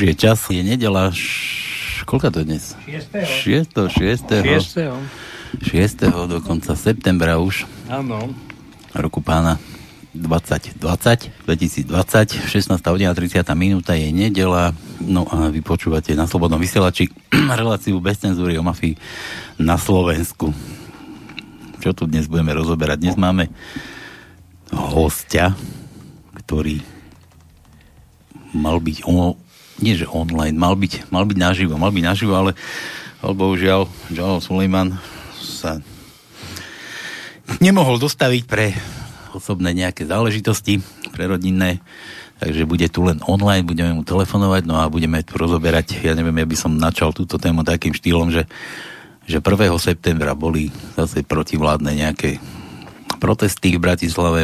Už je čas, je nedela. Koľko to dnes? 6. 6. 6. 6. dokonca septembra už. Áno. Roku pána 2020, 2020, 16. hodina 30. minúta je nedela, no a vy počúvate na Slobodnom vysielači reláciu bez cenzúry o mafii na Slovensku. Čo tu dnes budeme rozoberať? Dnes máme hostia, ktorý mal byť on, nie že online, mal byť, mal byť naživo, mal byť naživo, ale, ale bohužiaľ Jalal Sulejman sa nemohol dostaviť pre osobné nejaké záležitosti, pre rodinné, takže bude tu len online, budeme mu telefonovať, no a budeme tu rozoberať, ja neviem, ja by som načal túto tému takým štýlom, že, že 1. septembra boli zase protivládne nejaké protesty v Bratislave,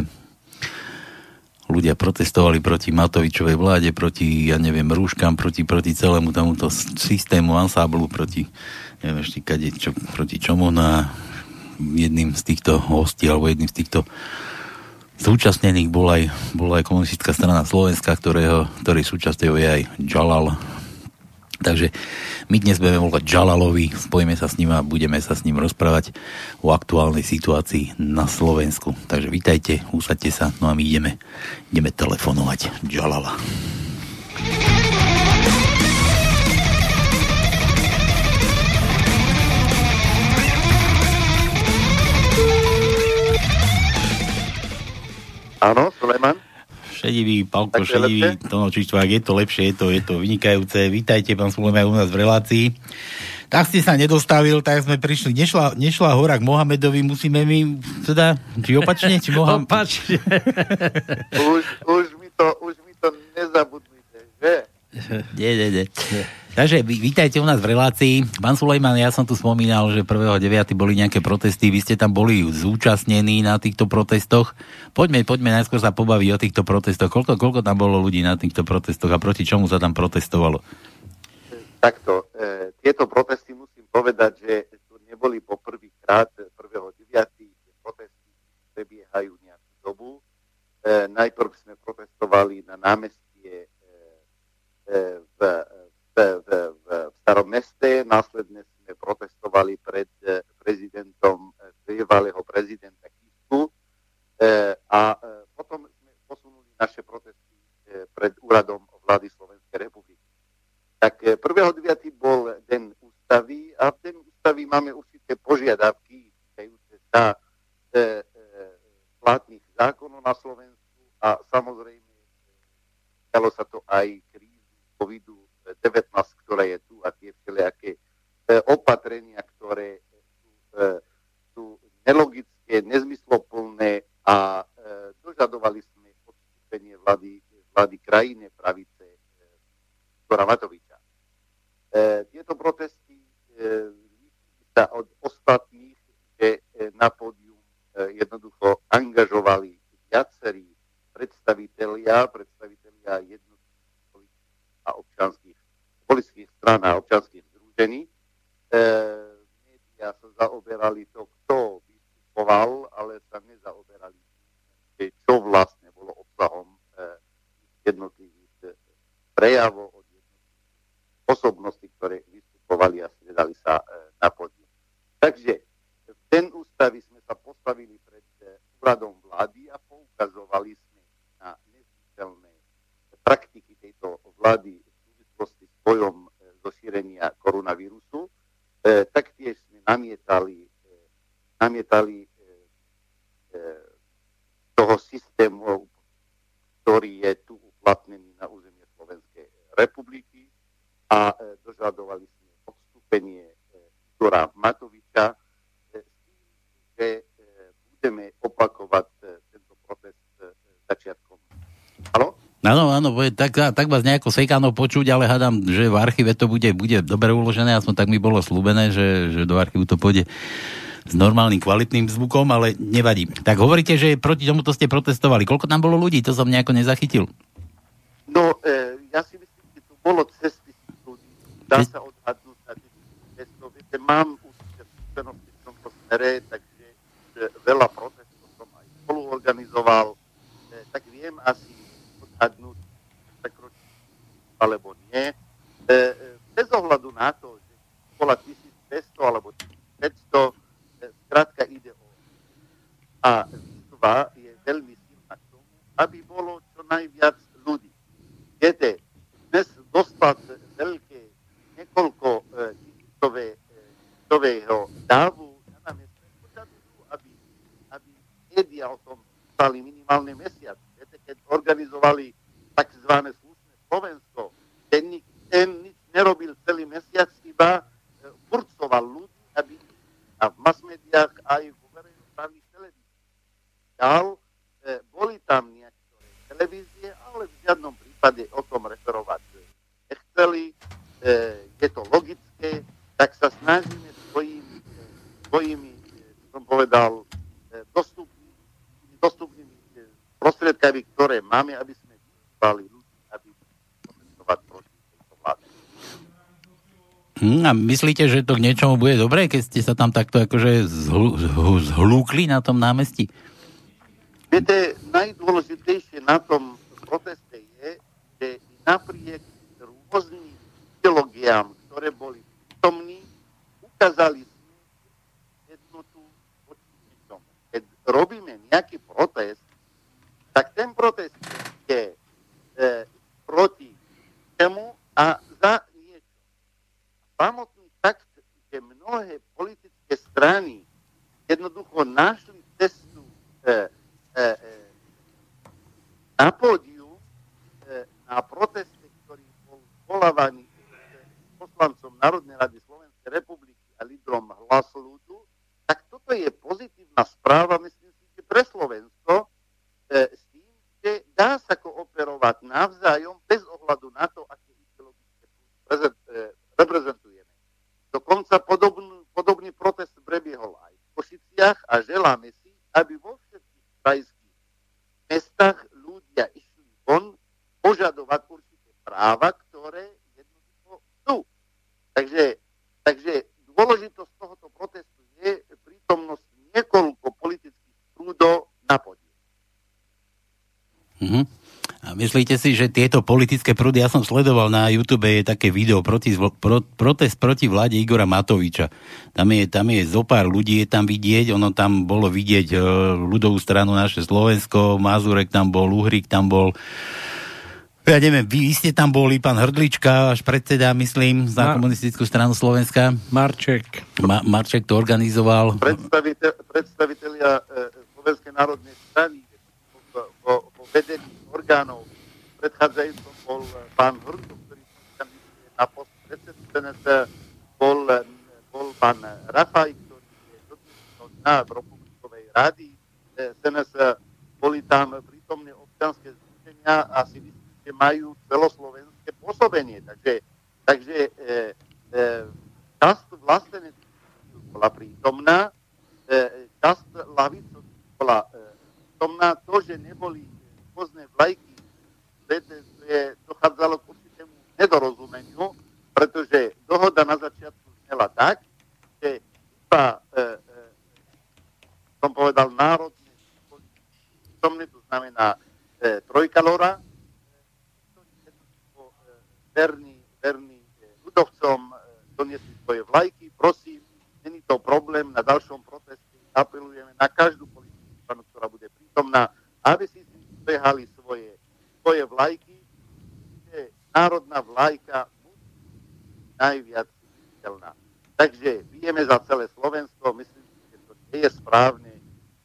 ľudia protestovali proti Matovičovej vláde, proti, ja neviem, rúškam, proti, proti celému tomuto systému ansáblu, proti, neviem ešte kade, čo, proti čomu, na no jedným z týchto hostí, alebo jedným z týchto súčasnených bol aj, bol aj komunistická strana Slovenska, ktorého, ktorý súčasťou je aj Jalal. Takže my dnes budeme volať Jalalovi, spojíme sa s ním a budeme sa s ním rozprávať o aktuálnej situácii na Slovensku. Takže vítajte, usadte sa, no a my ideme, ideme telefonovať Jalala. Áno, Suleman šedivý, Palko tak šedivý, Tono Čištvák, je to lepšie, je to, je to vynikajúce. Vítajte, pán Sulema, u nás v relácii. Tak ste sa nedostavil, tak sme prišli. Nešla, nešla hora k Mohamedovi, musíme my, teda, či opačne, či Mohamed... opačne. už, už, mi to, už mi to nezabudnite, že? Nie, nie, nie. Takže vítajte u nás v relácii. Pán Sulejman, ja som tu spomínal, že 1.9. boli nejaké protesty, vy ste tam boli zúčastnení na týchto protestoch. Poďme, poďme najskôr sa pobaviť o týchto protestoch. Koľko, koľko tam bolo ľudí na týchto protestoch a proti čomu sa tam protestovalo? Takto, e, tieto protesty musím povedať, že to neboli po prvýkrát 1.9. protesty prebiehajú nejakú dobu. E, najprv sme protestovali na námestie e, e, v v, v, v starom meste, následne sme protestovali pred eh, prezidentom, eh, bývalého prezidenta Kisku eh, a potom sme posunuli naše protesty pred úradom vlády Slovenskej republiky. Tak 1.9. bol den ústavy a v den ústavy máme určité požiadavky týkajúce sa platných zákonov na Slovensku a samozrejme stalo sa to aj krízu covidu 19, ktoré je tu a tie všelijaké e, opatrenia, ktoré sú, e, sú nelogické, nezmysloplné a e, dožadovali sme odstúpenie vlády, vlády krajine pravice Igora Matoviča. Tieto protesty sa od ostatných, že na pódium jednoducho angažovali viacerí predstavitelia, predstavitelia jednotlivých a občanských politických strán a občanských združení. E, média sa zaoberali to, kto vystupoval, ale sa nezaoberali, čo vlastne bolo obsahom e, jednotlivých e, prejavov od jednotlivých osobností, ktoré vystupovali a stredali sa e, na podium. Takže v ten ústavy sme sa postavili pred e, úradom vlády a poukazovali sme na nezmyselné praktiky tejto vlády bojom e, zo šírenia koronavírusu. E, taktiež sme namietali, e, namietali e, e, toho systému, ktorý je tu uplatnený na území Slovenskej republiky a e, dožadovali sme odstúpenie e, Igora Matoviča e, s tým, že e, budeme opakovať e, tento protest e, začiatkom. Halo? Áno, áno, tak, vás nejako sejkano počuť, ale hádam, že v archíve to bude, bude dobre uložené, aspoň tak mi bolo slúbené, že, že do archívu to pôjde s normálnym kvalitným zvukom, ale nevadí. Tak hovoríte, že proti tomuto ste protestovali. Koľko tam bolo ľudí? To som nejako nezachytil. najviac ľudí. Viete, dnes dostať veľké niekoľko e, e, tisícového dávu myslíte, že to k niečomu bude dobré, keď ste sa tam takto akože zhl- zhlúkli na tom námestí? Viete, najdôležitejšie na tom proteste je, že napriek rôznym ideológiám, ktoré boli prítomní, ukázali sme jednotu voči niečomu. Keď robíme nejaký protest, tak ten protest je e, proti čemu a za niečo. Samotný fakt, že mnohé politické strany jednoducho našli cestu e, e, e, na pódium e, na proteste, ktorý bol zvolávaný poslancom Národnej rady Slovenskej republiky a lídrom hlas ľudu, tak toto je pozitívna správa, myslím si, že pre Slovensko e, s tým, že dá sa kooperovať navzájom bez ohľadu na to, aké ideologické e, reprezentujeme. Dokonca podobný, podobný protest prebiehol aj v Košiciach a želáme si, aby vo všetkých krajských mestách ľudia išli von požadovať určité práva, ktoré jednoducho sú. Takže, takže dôležitosť tohoto protestu je prítomnosť niekoľko politických prúdov na podiel. Mm-hmm. A myslíte si, že tieto politické prúdy, ja som sledoval na YouTube, je také video proti, pro, protest proti vláde Igora Matoviča. Tam je, tam je zo pár ľudí, je tam vidieť, ono tam bolo vidieť e, ľudovú stranu naše Slovensko, Mazurek tam bol, Uhrik tam bol, ja neviem, vy, vy ste tam boli, pán Hrdlička, až predseda, myslím, za Mar- komunistickú stranu Slovenska. Marček. Ma- Marček to organizoval. Predstavite, predstavitelia e, Slovenskej národnej strany vo, vo vedení orgánov predchádzajúcom bol pán Hrdu, ktorý kandiduje na post predsedu SNS, bol, bol pán Rafaj, ktorý je na Republikovej rady SNS, boli tam prítomné občianske združenia a si myslím, že majú celoslovenské pôsobenie. Takže, takže e, e, časť vlastené bola prítomná, e, časť lavicu bola e, prítomná. To, že neboli rôzne vlajky, je, dochádzalo k určitému nedorozumeniu, pretože dohoda na začiatku znela tak, že iba, e, e, som povedal, národné to znamená e, trojkalora, verní, verní ľudovcom doniesli svoje vlajky. Prosím, není to problém, na ďalšom proteste apelujeme na každú politickú stranu, ktorá bude prítomná, aby si behali svoje, vlajky, že národná vlajka musí najviac viditeľná. Takže vieme za celé Slovensko, myslím že to nie je správne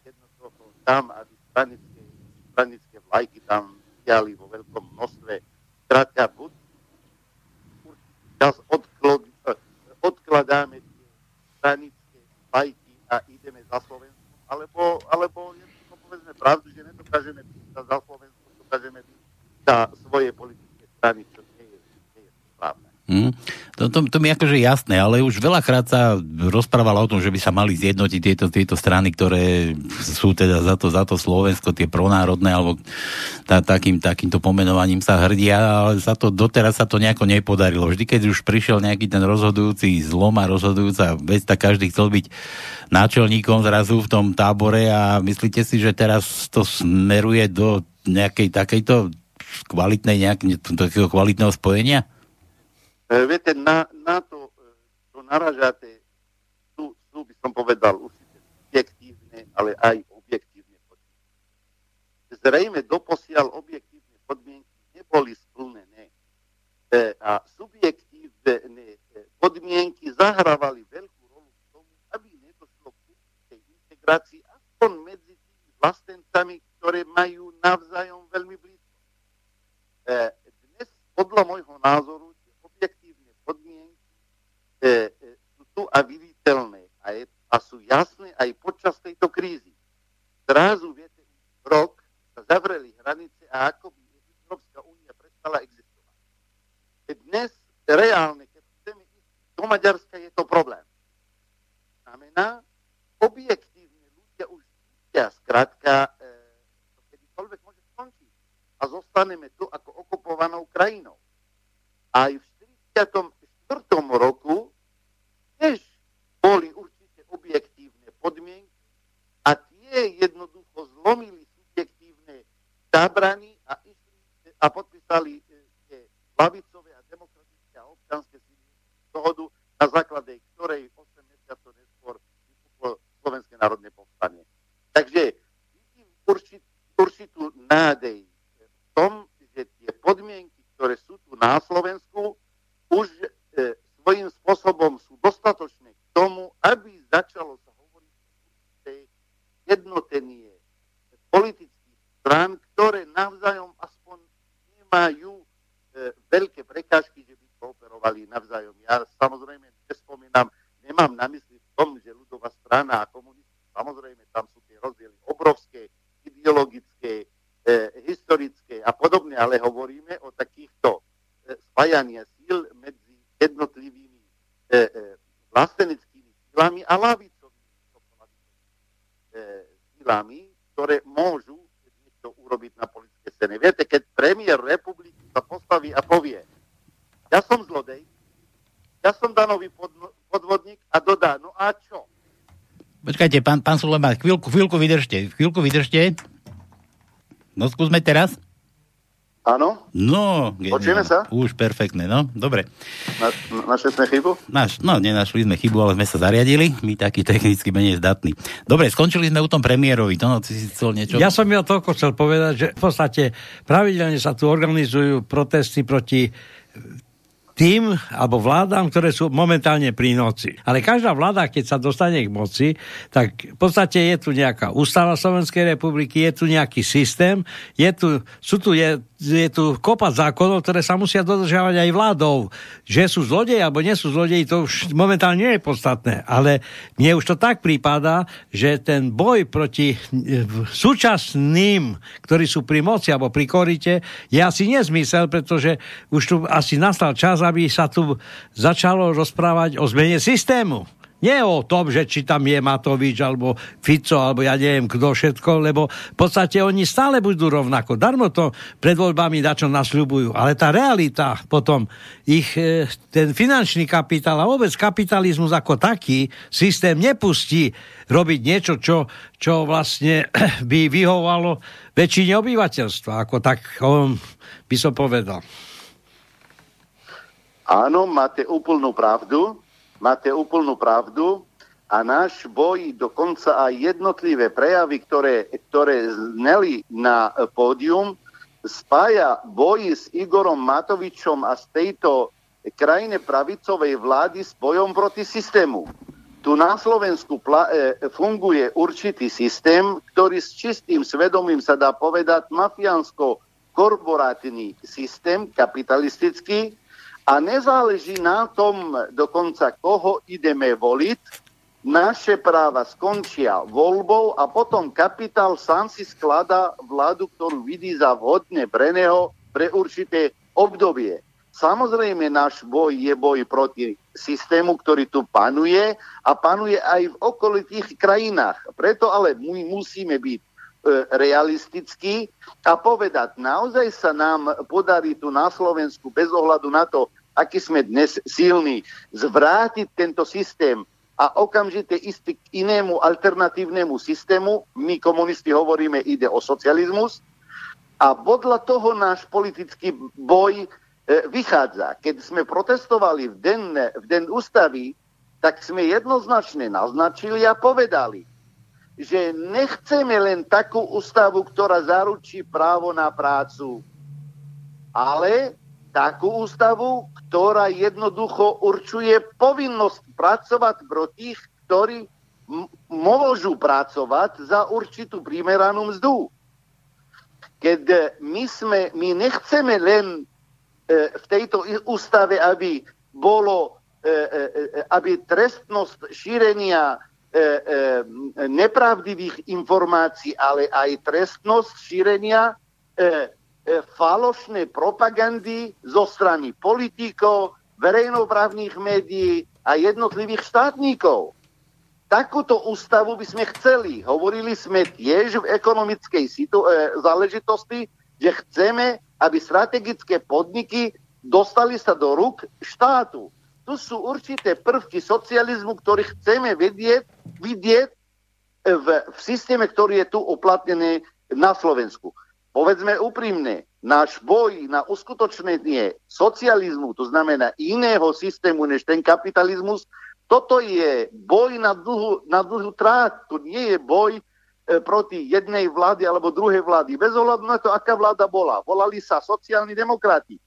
jednoducho tam, aby stranické, stranické vlajky tam diali vo veľkom množstve. Krátka, buď čas odklad, odkladáme tie stranické bajky a ideme za Slovenskom, alebo, alebo povedzme pravdu, že nedokážeme byť za Slovenskom, byť za svoje politické strany, čo nie je, nie je správne. Hmm. To, to, to mi akože jasné, ale už veľakrát sa rozprávalo o tom, že by sa mali zjednotiť tieto, tieto strany, ktoré sú teda za to, za to Slovensko, tie pronárodné, alebo tá, takým, takýmto pomenovaním sa hrdia, ale sa to, doteraz sa to nejako nepodarilo. Vždy, keď už prišiel nejaký ten rozhodujúci zlom a rozhodujúca vec, tak každý chcel byť náčelníkom zrazu v tom tábore a myslíte si, že teraz to smeruje do nejakej takejto kvalitnej, nejak, takého kvalitného spojenia? E, viete, na, na to, čo naražáte, sú, sú, by som povedal, určite subjektívne, ale aj objektívne podmienky. Zrejme doposiaľ objektívne podmienky neboli splnené e, a subjektívne podmienky zahrávali veľkú rolu v tomu, aby demokracii, aspoň medzi tými vlastencami, ktoré majú navzájom veľmi blízko. E, dnes, podľa môjho názoru, tie objektívne podmienky e, e, sú tu a viditeľné a, je, a sú jasné aj počas tejto krízy. Zrazu, viete, rok sa zavreli hranice a ako by Európska únia prestala existovať. Dnes reálne, keď chceme ísť do Maďarska, je to problém. Znamená, objektívne ľudia už vidia, skrátka, kedykoľvek môže skončiť. A zostaneme tu ako okupovanou krajinou. Aj v 44. roku tiež boli určite objektívne podmienky a tie jednoducho zlomili subjektívne zábrany a, išli, a podpísali e, tie lavicové a demokratické a občanské síly dohodu, na základe ktorej 8 mesiacov neskôr vypuklo Slovenské národné povstanie. Takže vidím určit, určitú nádej v tom, že tie podmienky, ktoré sú tu na Slovensku, už e, svojím spôsobom sú dostatočné k tomu, aby začalo sa hovoriť o tej jednotenie politických strán, ktoré navzájom aspoň nemajú e, veľké prekážky, že by kooperovali navzájom. Ja samozrejme nespomínam, nemám na mysli v tom, že ľudová strana a komunisti, samozrejme tam sú tie rozdiely obrovské, ideologické, e, historické a podobne, ale hovoríme o takýchto e, spájania síl medzi jednotlivými e, e, vlasteneckými silami a lavicovými e, silami, ktoré môžu niečo urobiť na politické scéne. Viete, keď premiér republiky sa postaví a povie, ja som zlodej, ja som danový podvodník a dodá, no a čo? Počkajte, pán, pán Suleman, chvíľku, chvíľku vydržte, chvíľku vydržte. No skúsme teraz. Áno? No, Počujeme sa? Už perfektné, no, dobre. Na, našli sme chybu? Naš, no, nenašli sme chybu, ale sme sa zariadili. My taký technicky menej zdatní. Dobre, skončili sme u tom premiérovi. To, no, si chcel niečo? Ja som ja toľko chcel povedať, že v podstate pravidelne sa tu organizujú protesty proti tým alebo vládám, ktoré sú momentálne pri noci. Ale každá vláda, keď sa dostane k moci, tak v podstate je tu nejaká ústava Slovenskej republiky, je tu nejaký systém, je tu, sú tu, je, je tu kopa zákonov, ktoré sa musia dodržiavať aj vládou. Že sú zlodeji alebo nie sú zlodeji, to už momentálne nie je podstatné. Ale mne už to tak prípada, že ten boj proti e, súčasným, ktorí sú pri moci alebo pri korite, je asi nezmysel, pretože už tu asi nastal čas, aby sa tu začalo rozprávať o zmene systému. Nie o tom, že či tam je Matovič, alebo Fico, alebo ja neviem kto všetko, lebo v podstate oni stále budú rovnako. Darmo to pred voľbami dačo nasľubujú. Ale tá realita potom, ich e, ten finančný kapitál a vôbec kapitalizmus ako taký systém nepustí robiť niečo, čo, čo vlastne by vyhovalo väčšine obyvateľstva, ako tak by som povedal. Áno, máte úplnú pravdu, máte úplnú pravdu a náš boj, dokonca aj jednotlivé prejavy, ktoré, ktoré zneli na pódium, spája boj s Igorom Matovičom a z tejto krajine pravicovej vlády s bojom proti systému. Tu na Slovensku pla- e, funguje určitý systém, ktorý s čistým svedomím sa dá povedať mafiánsko-korporátny systém, kapitalistický, a nezáleží na tom dokonca, koho ideme voliť. Naše práva skončia voľbou a potom kapitál sám si skladá vládu, ktorú vidí za vhodne pre neho pre určité obdobie. Samozrejme, náš boj je boj proti systému, ktorý tu panuje a panuje aj v okolitých krajinách. Preto ale my musíme byť e, a povedať, naozaj sa nám podarí tu na Slovensku bez ohľadu na to, aký sme dnes silní, zvrátiť tento systém a okamžite ísť k inému alternatívnemu systému. My komunisti hovoríme, ide o socializmus. A podľa toho náš politický boj e, vychádza. Keď sme protestovali v den, v den ústavy, tak sme jednoznačne naznačili a povedali, že nechceme len takú ústavu, ktorá zaručí právo na prácu, ale takú ústavu, ktorá jednoducho určuje povinnosť pracovať pro tých, ktorí m- môžu pracovať za určitú primeranú mzdu. Keď my, sme, my nechceme len e, v tejto ústave, aby bolo, e, e, e aby trestnosť šírenia nepravdivých informácií, ale aj trestnosť šírenia falošnej propagandy zo strany politikov, verejnoprávnych médií a jednotlivých štátnikov. Takúto ústavu by sme chceli. Hovorili sme tiež v ekonomickej situ- e, záležitosti, že chceme, aby strategické podniky dostali sa do rúk štátu. Tu sú určité prvky socializmu, ktoré chceme vedieť, vidieť v, v systéme, ktorý je tu uplatnený na Slovensku. Povedzme úprimne, náš boj na uskutočnenie socializmu, to znamená iného systému než ten kapitalizmus, toto je boj na dlhú, na dlhú trát. To nie je boj e, proti jednej vlády alebo druhej vlády. Bez ohľadu na to, aká vláda bola. Volali sa sociálni demokrati.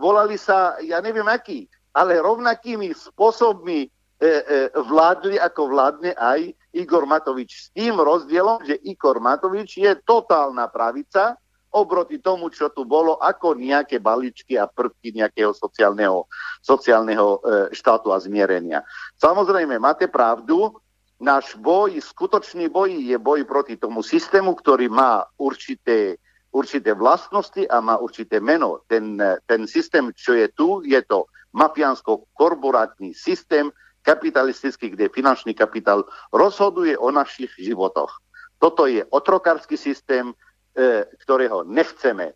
Volali sa, ja neviem aký, ale rovnakými spôsobmi e, e, vládli, ako vládne aj Igor Matovič. S tým rozdielom, že Igor Matovič je totálna pravica, obroti tomu, čo tu bolo, ako nejaké balíčky a prvky nejakého sociálneho, sociálneho e, štátu a zmierenia. Samozrejme, máte pravdu, náš boj, skutočný boj je boj proti tomu systému, ktorý má určité, určité vlastnosti a má určité meno. Ten, ten systém, čo je tu, je to mafiánsko-korporátny systém, kapitalistický, kde finančný kapitál rozhoduje o našich životoch. Toto je otrokársky systém, E, ktorého nechceme. E,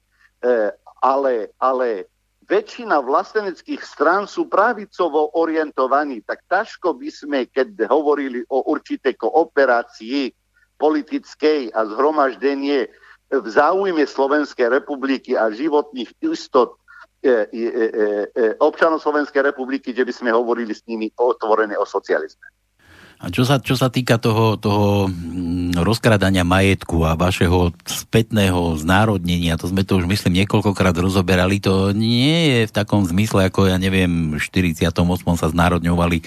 ale, ale väčšina vlasteneckých strán sú pravicovo orientovaní, tak ťažko by sme, keď hovorili o určitej kooperácii politickej a zhromaždenie v záujme Slovenskej republiky a životných istot občanov Slovenskej republiky, že by sme hovorili s nimi otvorené o socializme. A čo sa, čo sa týka toho, toho mm, rozkradania majetku a vašeho spätného znárodnenia, to sme to už myslím niekoľkokrát rozoberali, to nie je v takom zmysle, ako ja neviem, v 48. sa znárodňovali e,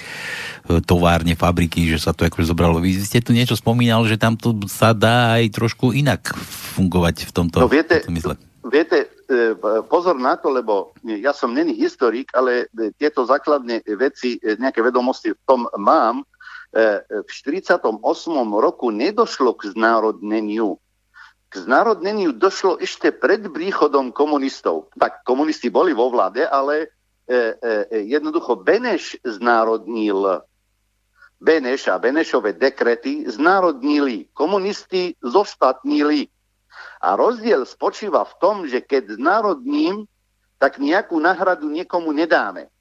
továrne, fabriky, že sa to akože zobralo. Vy ste tu niečo spomínal, že tam to sa dá aj trošku inak fungovať v tomto, no, viete, v tomto zmysle. Viete, e, pozor na to, lebo ja som není historik, ale tieto základné veci, e, nejaké vedomosti v tom mám, E, v 48. roku nedošlo k znárodneniu. K znárodneniu došlo ešte pred príchodom komunistov. Tak komunisti boli vo vláde, ale e, e, jednoducho Beneš znárodnil Beneš a Benešové dekrety znárodnili. Komunisti zostatnili. A rozdiel spočíva v tom, že keď znárodním, tak nejakú náhradu niekomu nedáme.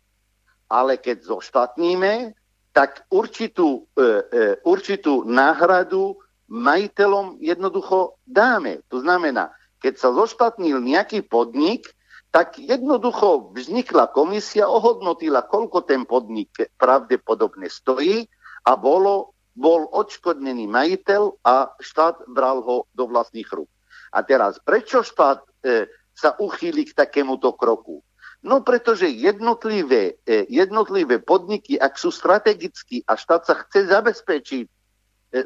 Ale keď zoštatníme, tak určitú, e, e, určitú náhradu majiteľom jednoducho dáme. To znamená, keď sa zoštatnil nejaký podnik, tak jednoducho vznikla komisia, ohodnotila, koľko ten podnik pravdepodobne stojí a bolo, bol odškodnený majiteľ a štát bral ho do vlastných rúk. A teraz, prečo štát e, sa uchýli k takémuto kroku? No pretože jednotlivé, e, jednotlivé podniky, ak sú strategickí a štát sa chce zabezpečiť e,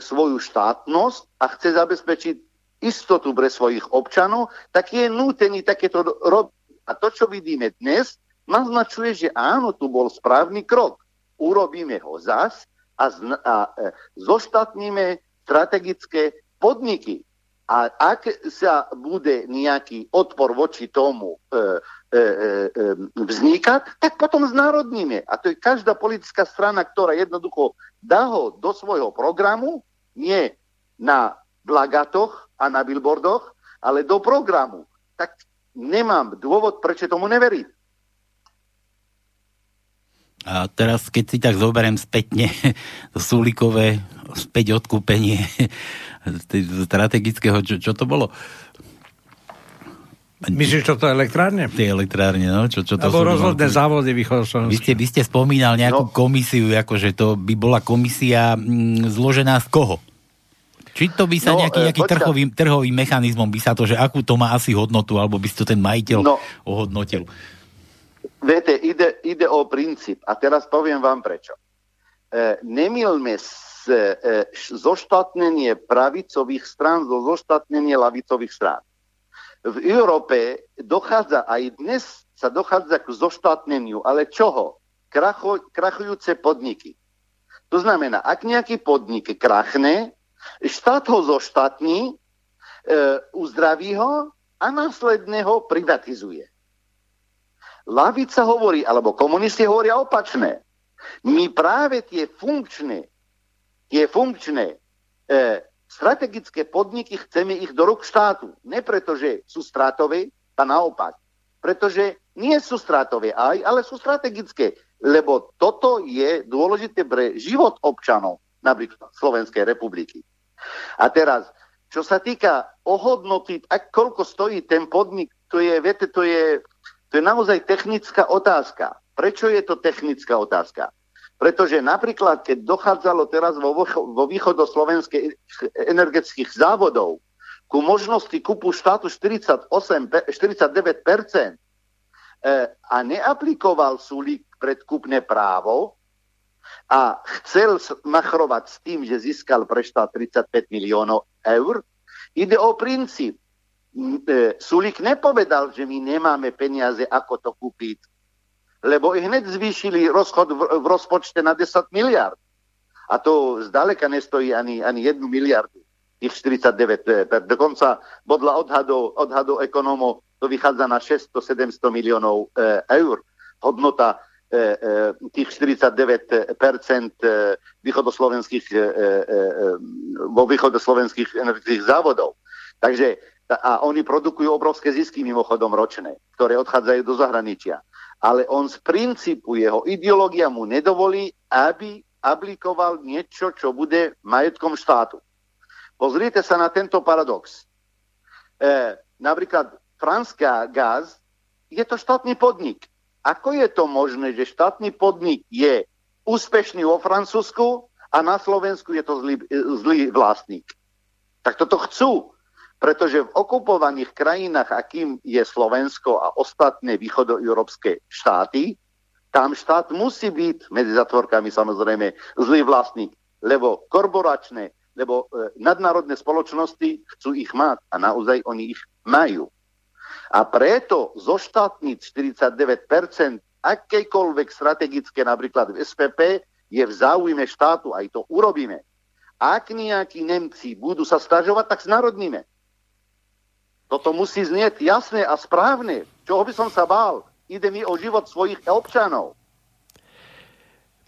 svoju štátnosť a chce zabezpečiť istotu pre svojich občanov, tak je nútený takéto robiť. A to, čo vidíme dnes, naznačuje, že áno, tu bol správny krok. Urobíme ho zas a, zna- a e, zoštatníme strategické podniky. A ak sa bude nejaký odpor voči tomu e, e, e, e, vznikať, tak potom znárodníme. A to je každá politická strana, ktorá jednoducho dá ho do svojho programu, nie na blagatoch a na billboardoch, ale do programu. Tak nemám dôvod, prečo tomu neveriť. A teraz, keď si tak zoberiem spätne súlikové späť odkúpenie strategického, čo, čo to bolo? Myslíš, čo to je elektrárne? Tie elektrárne, no. Čo, čo to Alebo rozhodné závody východoslovenské. Vy ste, vy ste spomínal nejakú no. komisiu, akože to by bola komisia m, mm, zložená z koho? Či to by sa no, nejaký, e, nejaký trhový, trhový mechanizmom by sa to, že akú to má asi hodnotu, alebo by si to ten majiteľ no. ohodnotil? Viete, ide, ide o princíp. A teraz poviem vám prečo. E, nemilme zoštatnenie pravicových strán zo zoštatnenie lavicových strán. V Európe dochádza aj dnes sa dochádza k zoštátneniu, ale čoho? Kracho, krachujúce podniky. To znamená, ak nejaký podnik krachne, štát ho zoštátni, e, uzdraví ho a následne ho privatizuje. Lavica hovorí, alebo komunisti hovoria opačné. My práve tie funkčné, tie funkčné e, strategické podniky chceme ich do rúk štátu. Ne preto, že sú stratové, a naopak. Pretože nie sú stratové aj, ale sú strategické. Lebo toto je dôležité pre život občanov, napríklad Slovenskej republiky. A teraz, čo sa týka ohodnoty, ak koľko stojí ten podnik, to je, viete, to je, to je naozaj technická otázka. Prečo je to technická otázka? Pretože napríklad, keď dochádzalo teraz vo, vo východoslovenských energetických závodov ku možnosti kupu štátu 48, 49%, E, a neaplikoval Sulík predkupné právo a chcel machrovať s tým, že získal pre štát 35 miliónov eur, ide o princíp. E, Sulík nepovedal, že my nemáme peniaze, ako to kúpiť, lebo i hneď zvýšili rozchod v, v rozpočte na 10 miliard. A to zdaleka nestojí ani, ani 1 miliardu, tých 49. Dokonca podľa odhadov, odhadov ekonómov to vychádza na 600-700 miliónov e, eur. Hodnota e, e, tých 49% východoslovenských, vo východoslovenských energetických závodov. Takže a oni produkujú obrovské zisky mimochodom ročné, ktoré odchádzajú do zahraničia. Ale on z princípu, jeho ideológia mu nedovolí, aby aplikoval niečo, čo bude majetkom štátu. Pozrite sa na tento paradox. E, napríklad Franská gaz, je to štátny podnik. Ako je to možné, že štátny podnik je úspešný vo Francúzsku a na Slovensku je to zlý, zlý vlastník? Tak toto chcú, pretože v okupovaných krajinách, akým je Slovensko a ostatné východoeurópske štáty, tam štát musí byť, medzi zatvorkami samozrejme, zlý vlastník, lebo korporačné, lebo e, nadnárodné spoločnosti chcú ich mať a naozaj oni ich majú. A preto zoštátniť 49% akejkoľvek strategické, napríklad v SPP, je v záujme štátu, aj to urobíme. Ak nejakí Nemci budú sa stažovať, tak snarodníme. Toto musí znieť jasné a správne. Čoho by som sa bál? Ide mi o život svojich občanov.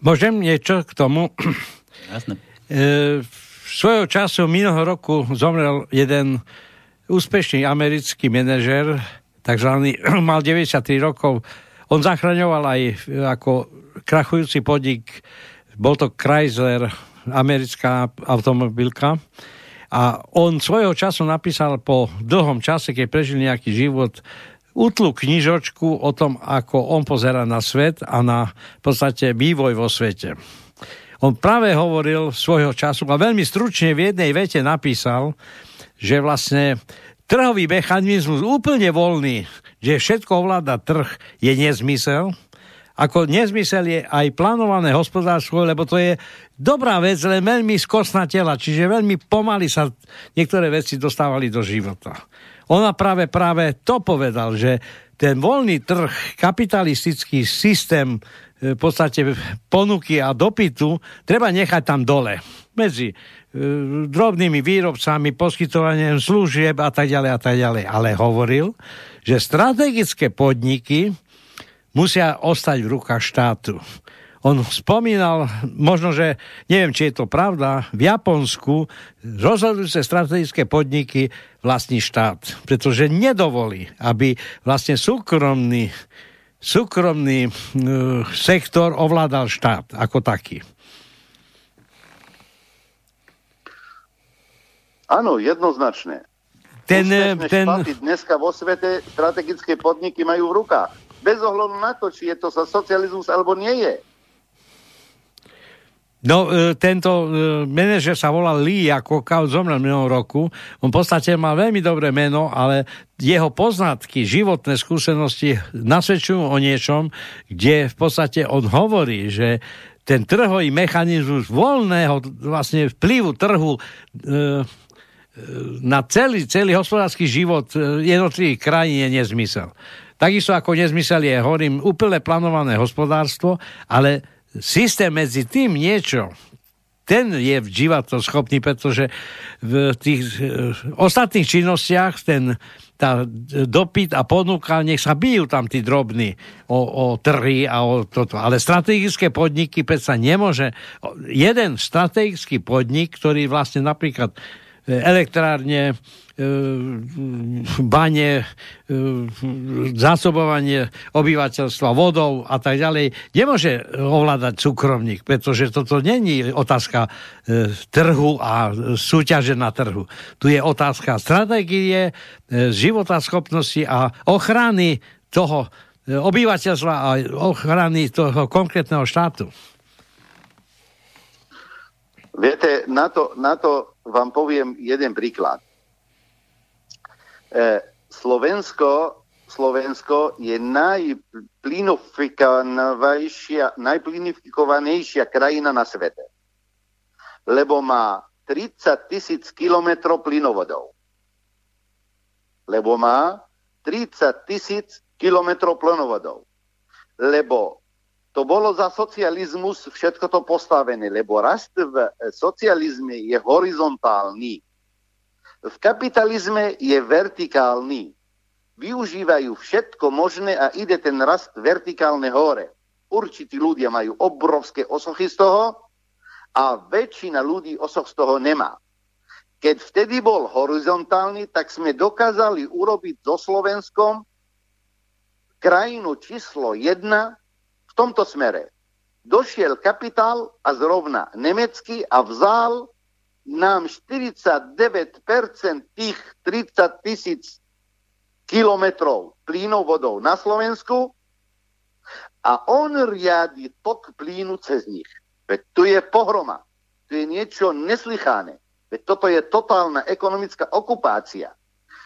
Môžem niečo k tomu? Jasné. E, svojho času, minulého roku, zomrel jeden úspešný americký manažer, takzvaný, mal 93 rokov. On zachraňoval aj ako krachujúci podnik, bol to Chrysler, americká automobilka. A on svojho času napísal po dlhom čase, keď prežil nejaký život, útlu knižočku o tom, ako on pozera na svet a na v podstate vývoj vo svete. On práve hovoril svojho času a veľmi stručne v jednej vete napísal, že vlastne trhový mechanizmus úplne voľný, že všetko ovláda trh, je nezmysel. Ako nezmysel je aj plánované hospodárstvo, lebo to je dobrá vec, len veľmi skosná tela, čiže veľmi pomaly sa niektoré veci dostávali do života. Ona práve práve to povedal, že ten voľný trh, kapitalistický systém v podstate ponuky a dopytu treba nechať tam dole. Medzi e, drobnými výrobcami, poskytovaním služieb a tak ďalej a tak ďalej. Ale hovoril, že strategické podniky musia ostať v rukách štátu. On spomínal, možno, že neviem, či je to pravda, v Japonsku rozhodujúce strategické podniky vlastní štát, pretože nedovolí, aby vlastne súkromní súkromný uh, sektor ovládal štát ako taký. Áno, jednoznačne. Ten, e, ten... štáty dneska vo svete strategické podniky majú v rukách. Bez ohľadu na to, či je to sa socializmus alebo nie je. No, e, tento e, manažer sa volal Lee, ako Kao zomrel minulého roku. On v podstate mal veľmi dobré meno, ale jeho poznatky, životné skúsenosti nasvedčujú o niečom, kde v podstate on hovorí, že ten trhový mechanizmus voľného vlastne vplyvu trhu e, na celý, celý hospodársky život jednotlivých krajín je nezmysel. Takisto ako nezmysel je, hovorím, úplne plánované hospodárstvo, ale systém medzi tým niečo, ten je to schopný, pretože v tých e, ostatných činnostiach ten, tá dopyt a ponuka, nech sa bijú tam tí drobní o, o trhy a o toto. Ale strategické podniky predsa nemôže... Jeden strategický podnik, ktorý vlastne napríklad elektrárne, e, bane, e, zásobovanie obyvateľstva vodou a tak ďalej, nemôže ovládať súkromník, pretože toto není otázka e, trhu a súťaže na trhu. Tu je otázka stratégie, životaschopnosti a ochrany toho obyvateľstva a ochrany toho konkrétneho štátu. Viete, na to, na to vám poviem jeden príklad. E, Slovensko, Slovensko je najplinifikovanejšia krajina na svete. Lebo má 30 tisíc kilometrov plynovodov. Lebo má 30 tisíc kilometrov plynovodov. Lebo to bolo za socializmus všetko to postavené, lebo rast v socializme je horizontálny. V kapitalizme je vertikálny. Využívajú všetko možné a ide ten rast vertikálne hore. Určití ľudia majú obrovské osochy z toho a väčšina ľudí osoch z toho nemá. Keď vtedy bol horizontálny, tak sme dokázali urobiť so Slovenskom krajinu číslo 1 v tomto smere. Došiel kapitál a zrovna nemecký a vzal nám 49% tých 30 tisíc kilometrov plynovodov na Slovensku a on riadi tok plynu cez nich. Veď tu je pohroma. Tu je niečo neslychané. Veď toto je totálna ekonomická okupácia.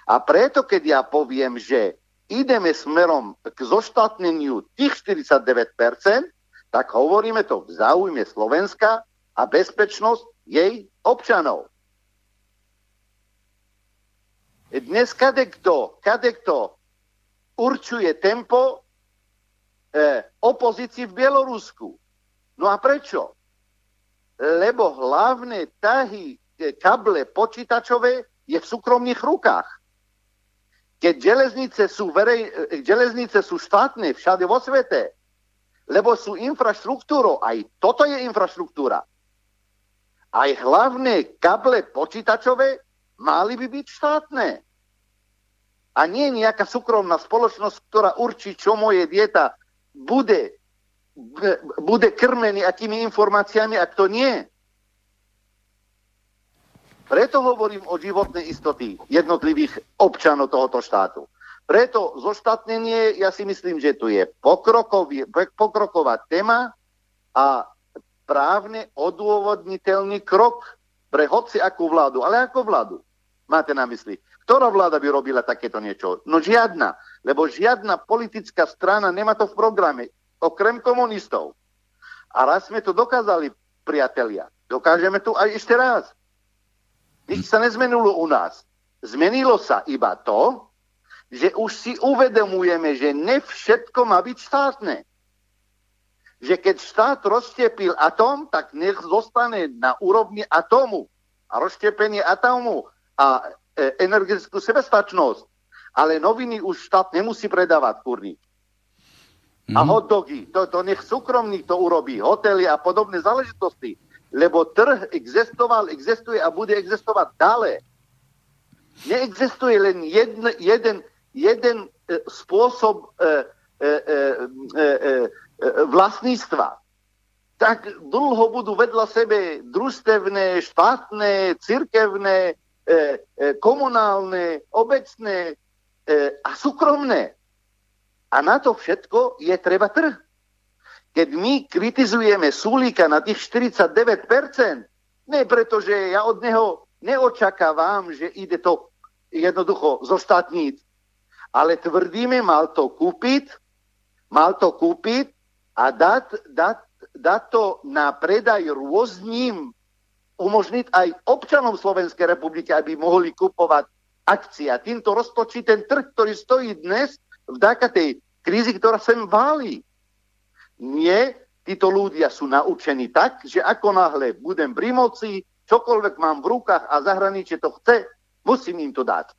A preto, keď ja poviem, že ideme smerom k zoštátneniu tých 49%, tak hovoríme to v záujme Slovenska a bezpečnosť jej občanov. Dnes kadekto, kadekto určuje tempo e, opozícii v Bielorusku. No a prečo? Lebo hlavné tahy e, kable počítačové je v súkromných rukách. Keď železnice sú, verej, e, železnice sú štátne všade vo svete, lebo sú infraštruktúrou, aj toto je infraštruktúra. Aj hlavné kable počítačové mali by byť štátne. A nie nejaká súkromná spoločnosť, ktorá určí, čo moje dieta bude, bude krmený akými informáciami a kto nie. Preto hovorím o životnej istoty jednotlivých občanov tohoto štátu. Preto zoštátnenie, ja si myslím, že tu je pokroková téma a právne odôvodniteľný krok pre hoci akú vládu. Ale ako vládu máte na mysli? Ktorá vláda by robila takéto niečo? No žiadna, lebo žiadna politická strana nemá to v programe, okrem komunistov. A raz sme to dokázali, priatelia. Dokážeme tu aj ešte raz. Nič sa nezmenilo u nás. Zmenilo sa iba to, že už si uvedomujeme, že ne všetko má byť štátne. Že keď štát rozštepil atóm, tak nech zostane na úrovni atómu. A rozštepenie atómu a e, energetickú sebestačnosť. Ale noviny už štát nemusí predávať, kurník. Mm. A mhm. hotdogy, to, to nech súkromník to urobí, hotely a podobné záležitosti lebo trh existoval, existuje a bude existovať dále. Neexistuje len jedn, jeden, jeden e, spôsob e, e, e, e, e, vlastníctva. Tak dlho budú vedľa sebe družstevné, štátne, cirkevné, e, e, komunálne, obecné e, a súkromné. A na to všetko je treba trh keď my kritizujeme Sulíka na tých 49%, nie preto, že ja od neho neočakávam, že ide to jednoducho zostatniť, ale tvrdíme, mal to kúpiť, mal to kúpiť a dať, dať dať to na predaj rôznym, umožniť aj občanom Slovenskej republiky, aby mohli kupovať akcie. A týmto roztočí ten trh, ktorý stojí dnes vďaka tej krízy, ktorá sem váli. Nie, títo ľudia sú naučení tak, že ako náhle budem pri moci, čokoľvek mám v rukách a zahraničie to chce, musím im to dať.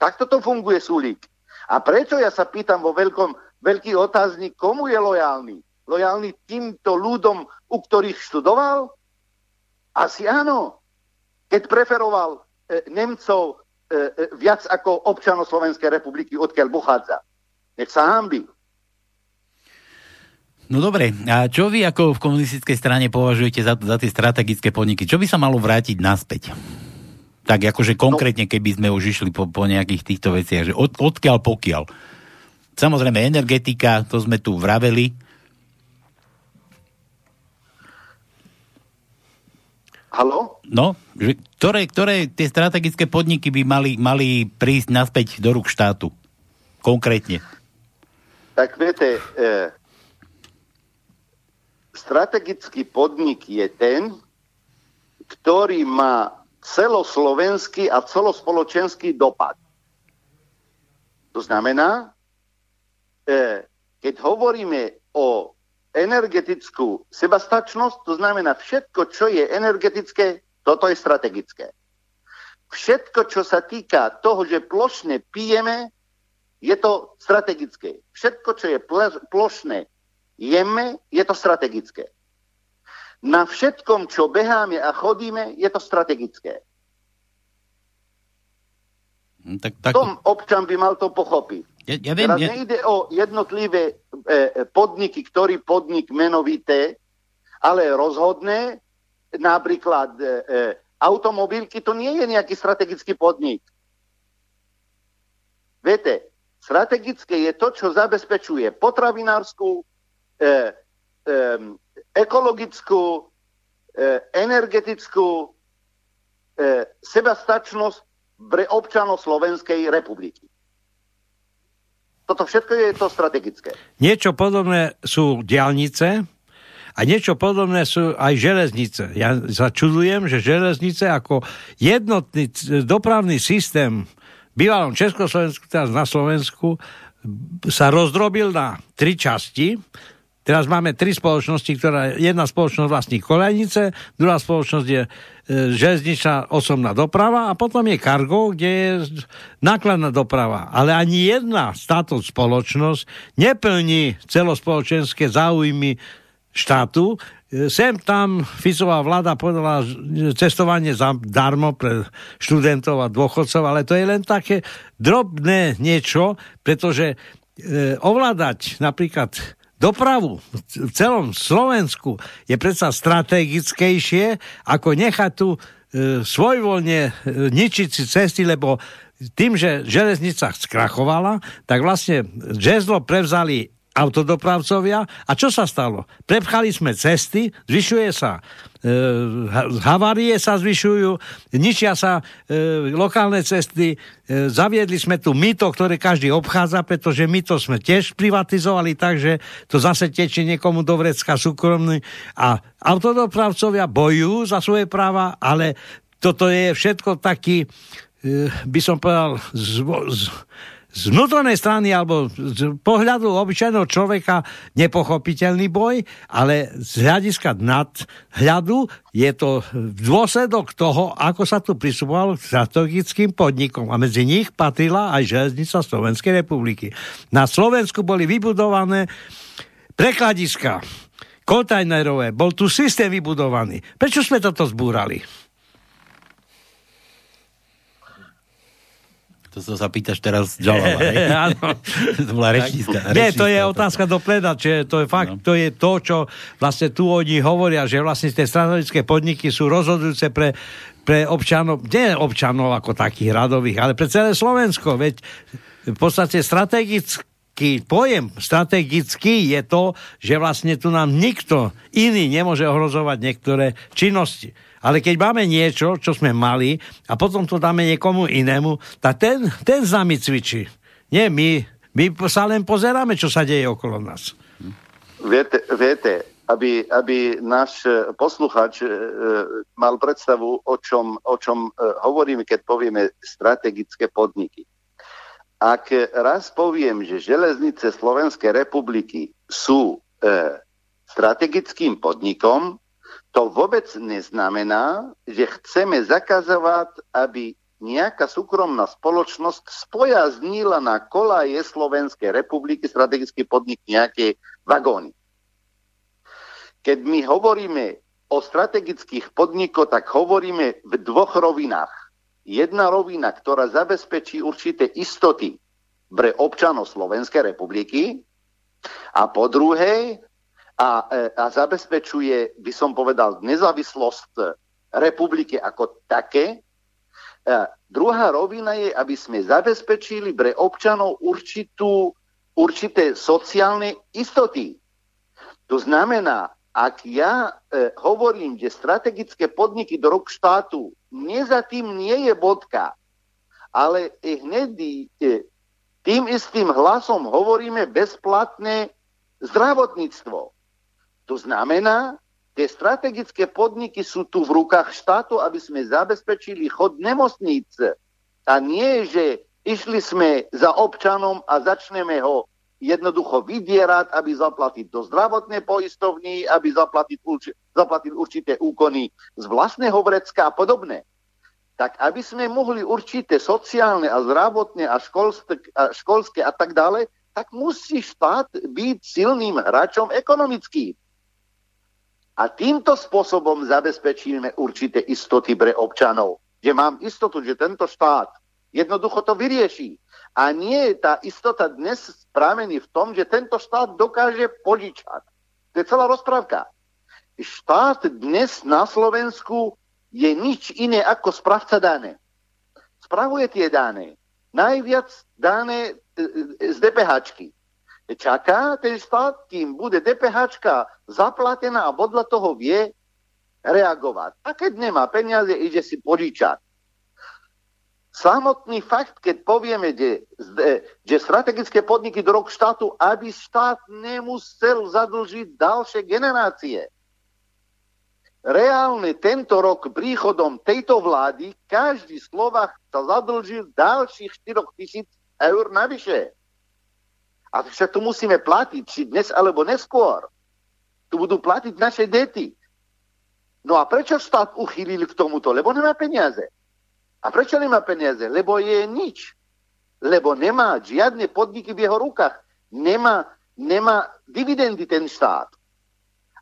Takto to funguje Sulík. A prečo ja sa pýtam vo veľkom, veľký otáznik, komu je lojálny? Lojálny týmto ľudom, u ktorých študoval? Asi áno. Keď preferoval e, Nemcov E, e, viac ako občanov Slovenskej republiky, odkiaľ pochádza. Nech sa hambi. No dobre, a čo vy ako v komunistickej strane považujete za, za tie strategické podniky? Čo by sa malo vrátiť naspäť? Tak akože konkrétne, keby sme už išli po, po nejakých týchto veciach, že od, odkiaľ pokiaľ. Samozrejme, energetika, to sme tu vraveli. Halo? No, že ktoré, ktoré tie strategické podniky by mali, mali prísť naspäť do rúk štátu? Konkrétne. Tak viete, e, strategický podnik je ten, ktorý má celoslovenský a celospoločenský dopad. To znamená, e, keď hovoríme o energetickú sebastačnosť, to znamená všetko, čo je energetické, toto je strategické. Všetko, čo sa týka toho, že plošne pijeme, je to strategické. Všetko, čo je plošné jeme, je to strategické. Na všetkom, čo beháme a chodíme, je to strategické. Hm, tak, tak... Tom občan by mal to pochopiť. Ja, ja viem, Teraz ja... nejde o jednotlivé e, podniky, ktorý podnik menovité, ale rozhodné, napríklad e, e, automobilky, to nie je nejaký strategický podnik. Viete, strategické je to, čo zabezpečuje potravinárskú, e, e, ekologickú, e, energetickú e, sebastačnosť pre občanov Slovenskej republiky. Toto všetko je to strategické. Niečo podobné sú diálnice a niečo podobné sú aj železnice. Ja sa že železnice ako jednotný dopravný systém v bývalom Československu, teraz na Slovensku, sa rozdrobil na tri časti Teraz máme tri spoločnosti, ktorá jedna spoločnosť vlastní kolejnice, druhá spoločnosť je e, železničná osobná doprava a potom je kargo, kde je nákladná doprava. Ale ani jedna táto spoločnosť neplní celospoločenské záujmy štátu. E, sem tam Ficová vláda povedala cestovanie darmo pre študentov a dôchodcov, ale to je len také drobné niečo, pretože e, ovládať napríklad dopravu v celom Slovensku je predsa strategickejšie, ako nechať tu e, svojvoľne e, ničiť si cesty, lebo tým, že železnica skrachovala, tak vlastne žezlo prevzali autodopravcovia. A čo sa stalo? Prepchali sme cesty, zvyšuje sa havárie sa zvyšujú, ničia sa e, lokálne cesty, e, zaviedli sme tu mýto, ktoré každý obchádza, pretože mýto sme tiež privatizovali, takže to zase tečie niekomu do vrecka súkromný. A autodopravcovia bojujú za svoje práva, ale toto je všetko taký, e, by som povedal, z, z, z vnútornej strany alebo z pohľadu obyčajného človeka nepochopiteľný boj, ale z hľadiska nadhľadu je to dôsledok toho, ako sa tu prisupovalo k strategickým podnikom a medzi nich patrila aj železnica Slovenskej republiky. Na Slovensku boli vybudované prekladiska kontajnerové, bol tu systém vybudovaný. Prečo sme toto zbúrali? To sa pýtaš teraz Jalala, to bola rečnícka. Nie, to je otázka do pleda, čiže to je fakt, no. to je to, čo vlastne tu oni hovoria, že vlastne tie strategické podniky sú rozhodujúce pre, pre občanov, nie občanov ako takých radových, ale pre celé Slovensko, veď v podstate strategický pojem strategický je to, že vlastne tu nám nikto iný nemôže ohrozovať niektoré činnosti. Ale keď máme niečo, čo sme mali a potom to dáme niekomu inému, tak ten, ten s nami cvičí. Nie my. My sa len pozeráme, čo sa deje okolo nás. Viete, viete aby, aby náš posluchač mal predstavu, o čom, o čom hovoríme, keď povieme strategické podniky. Ak raz poviem, že železnice Slovenskej republiky sú e, strategickým podnikom, to vôbec neznamená, že chceme zakazovať, aby nejaká súkromná spoločnosť spojaznila na kolaje Slovenskej republiky strategický podnik nejaké vagóny. Keď my hovoríme o strategických podnikoch, tak hovoríme v dvoch rovinách. Jedna rovina, ktorá zabezpečí určité istoty pre občanov Slovenskej republiky a po druhej a, e, a zabezpečuje, by som povedal, nezávislosť republiky ako také, a druhá rovina je, aby sme zabezpečili pre občanov určitú, určité sociálne istoty. To znamená, ak ja e, hovorím, že strategické podniky do rok štátu, nie za tým nie je bodka, ale hneď tým istým hlasom hovoríme bezplatné zdravotníctvo. To znamená, Tie strategické podniky sú tu v rukách štátu, aby sme zabezpečili chod nemocníc. A nie, že išli sme za občanom a začneme ho jednoducho vydierať, aby zaplatiť do zdravotnej poistovní, aby zaplatiť, zaplatiť určité úkony z vlastného vrecka a podobné. Tak aby sme mohli určité sociálne a zdravotné a školské a, školské a tak ďalej, tak musí štát byť silným hráčom ekonomickým. A týmto spôsobom zabezpečíme určité istoty pre občanov. Že mám istotu, že tento štát jednoducho to vyrieši. A nie je tá istota dnes správený v tom, že tento štát dokáže požičať. To je celá rozprávka. Štát dnes na Slovensku je nič iné ako správca dané. Spravuje tie dáne. Najviac dáne e, e, z DPHčky čaká ten štát, kým bude DPH zaplatená a podľa toho vie reagovať. A keď nemá peniaze, ide si požičať. Samotný fakt, keď povieme, že, že strategické podniky do rok štátu, aby štát nemusel zadlžiť ďalšie generácie. Reálne tento rok príchodom tejto vlády každý Slovak sa zadlžil ďalších 4 tisíc eur navyše. A však tu musíme platiť, či dnes alebo neskôr. Tu budú platiť naše deti. No a prečo štát uchýlil k tomuto? Lebo nemá peniaze. A prečo nemá peniaze? Lebo je nič. Lebo nemá žiadne podniky v jeho rukách. Nemá, nemá dividendy ten štát.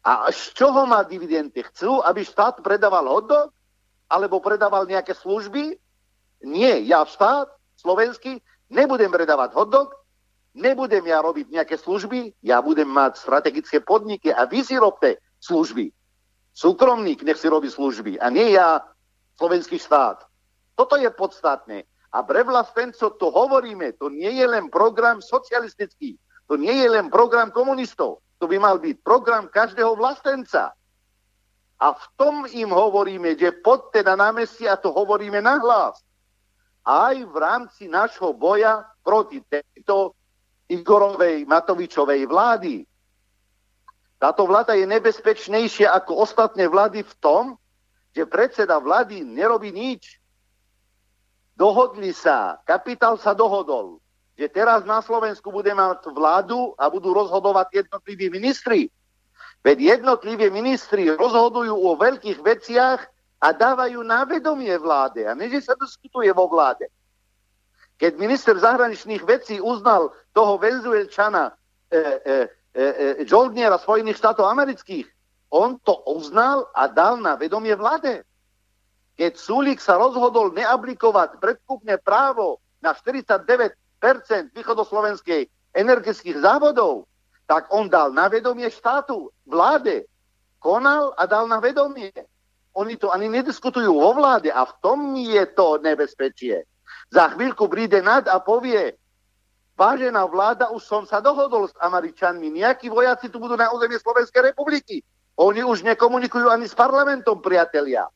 A z čoho má dividendy? Chcú, aby štát predával hodok? Alebo predával nejaké služby? Nie, ja štát slovenský nebudem predávať hodok, Nebudem ja robiť nejaké služby, ja budem mať strategické podniky a vy si robte služby. Súkromník nech si robí služby a nie ja, slovenský štát. Toto je podstatné. A pre vlastencov to hovoríme, to nie je len program socialistický, to nie je len program komunistov, to by mal byť program každého vlastenca. A v tom im hovoríme, že poďte na námestie a to hovoríme nahlas. Aj v rámci našho boja proti tejto Igorovej Matovičovej vlády. Táto vláda je nebezpečnejšia ako ostatné vlády v tom, že predseda vlády nerobí nič. Dohodli sa, kapitál sa dohodol, že teraz na Slovensku bude mať vládu a budú rozhodovať jednotliví ministri. Veď jednotliví ministri rozhodujú o veľkých veciach a dávajú na vedomie vláde. A nie, že sa diskutuje vo vláde. Keď minister zahraničných vecí uznal toho Venezuelčana e, e, e, e, Spojených štátov amerických, on to uznal a dal na vedomie vláde. Keď Sulik sa rozhodol neaplikovať predkupné právo na 49% východoslovenskej energetických závodov, tak on dal na vedomie štátu, vláde, konal a dal na vedomie. Oni to ani nediskutujú vo vláde a v tom je to nebezpečie. Za chvíľku príde nad a povie, vážená vláda, už som sa dohodol s Američanmi, nejakí vojaci tu budú na území Slovenskej republiky. Oni už nekomunikujú ani s parlamentom, priatelia.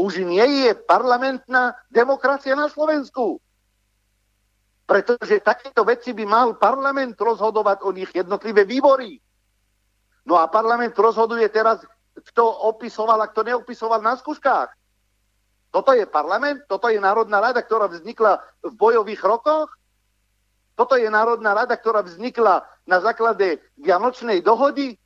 Už nie je parlamentná demokracia na Slovensku. Pretože takéto veci by mal parlament rozhodovať o nich jednotlivé výbory. No a parlament rozhoduje teraz, kto opisoval a kto neopisoval na skúškach. Toto je parlament, toto je Národná rada, ktorá vznikla v bojových rokoch. Toto je Národná rada, ktorá vznikla na základe Vianočnej dohody.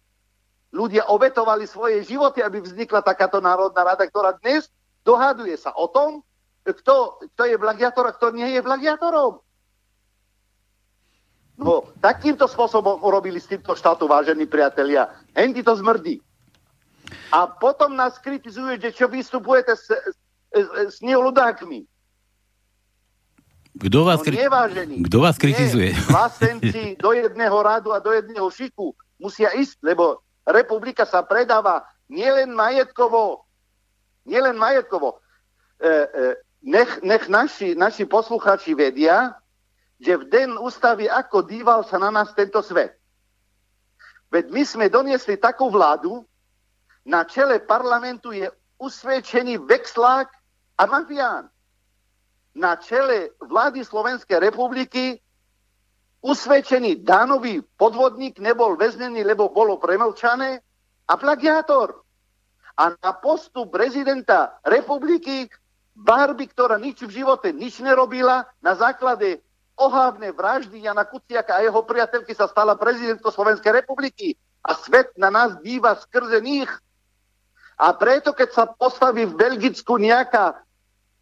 Ľudia obetovali svoje životy, aby vznikla takáto Národná rada, ktorá dnes dohaduje sa o tom, kto, kto je vlagiator a kto nie je vlagiatorom. No, takýmto spôsobom urobili s týmto štátu, vážení priatelia. Hendy to zmrdí. A potom nás kritizujú, že čo vystupujete s, s, s neludákmi. Kto vás, no, kri... Kto vás kritizuje? Nie, vlastenci do jedného radu a do jedného šiku musia ísť, lebo republika sa predáva nielen majetkovo, nielen majetkovo. E, e, nech, nech naši, naši posluchači vedia, že v den ústavy ako díval sa na nás tento svet. Veď my sme doniesli takú vládu, na čele parlamentu je usvedčený vexlák a mafián. Na čele vlády Slovenskej republiky usvedčený dánový podvodník nebol väznený, lebo bolo premlčané a plagiátor. A na postu prezidenta republiky Barbie, ktorá nič v živote nič nerobila, na základe ohávne vraždy Jana Kuciaka a jeho priateľky sa stala prezidentkou Slovenskej republiky a svet na nás díva skrze nich. A preto, keď sa postaví v Belgicku nejaká,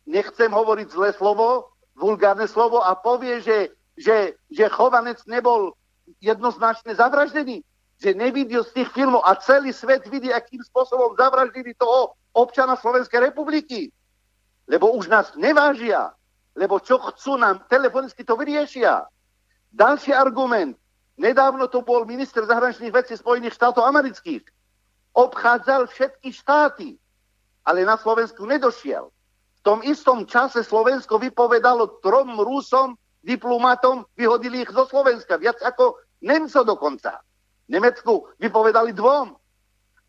nechcem hovoriť zlé slovo, vulgárne slovo a povie, že, že, že Chovanec nebol jednoznačne zavraždený, že nevidel z tých filmov a celý svet vidí, akým spôsobom zavraždili toho občana Slovenskej republiky. Lebo už nás nevážia lebo čo chcú nám, telefonicky to vyriešia. Ďalší argument. Nedávno to bol minister zahraničných vecí Spojených štátov amerických. Obchádzal všetky štáty, ale na Slovensku nedošiel. V tom istom čase Slovensko vypovedalo trom Rusom, diplomatom, vyhodili ich zo Slovenska. Viac ako Nemco dokonca. Nemecku vypovedali dvom.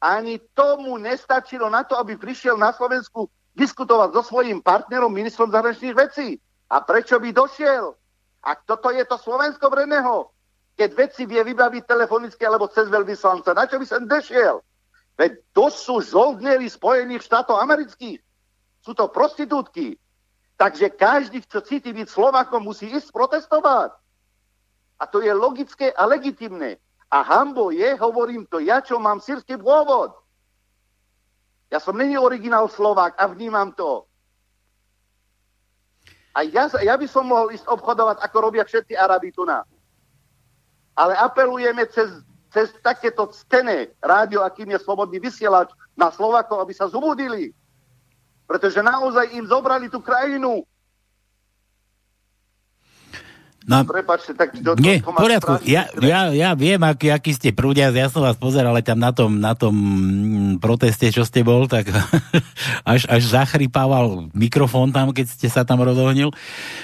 Ani tomu nestačilo na to, aby prišiel na Slovensku diskutovať so svojím partnerom, ministrom zahraničných vecí. A prečo by došiel? A toto je to Slovensko Breného. Keď veci vie vybaviť telefonicky alebo cez veľvyslanca, na čo by som došiel? Veď to sú žoldnery Spojených štátov amerických. Sú to prostitútky. Takže každý, kto cíti byť Slovakom, musí ísť protestovať. A to je logické a legitimné. A hambo je, hovorím to ja, čo mám sírsky pôvod. Ja som není originál Slovák a vnímam to. A ja, ja by som mohol ísť obchodovať, ako robia všetci Arabi tu na. Ale apelujeme cez, cez takéto ctené rádio, akým je slobodný vysielač na Slovakov, aby sa zobudili. Pretože naozaj im zobrali tú krajinu No, Prepačte, tak to, nie, to, to poriadku. Ja, ja, ja viem, aký, aký ste prúdia, ja som vás pozeral ale tam na tom, na tom mm, proteste, čo ste bol, tak až, až zachrypával mikrofón tam, keď ste sa tam rozohnil.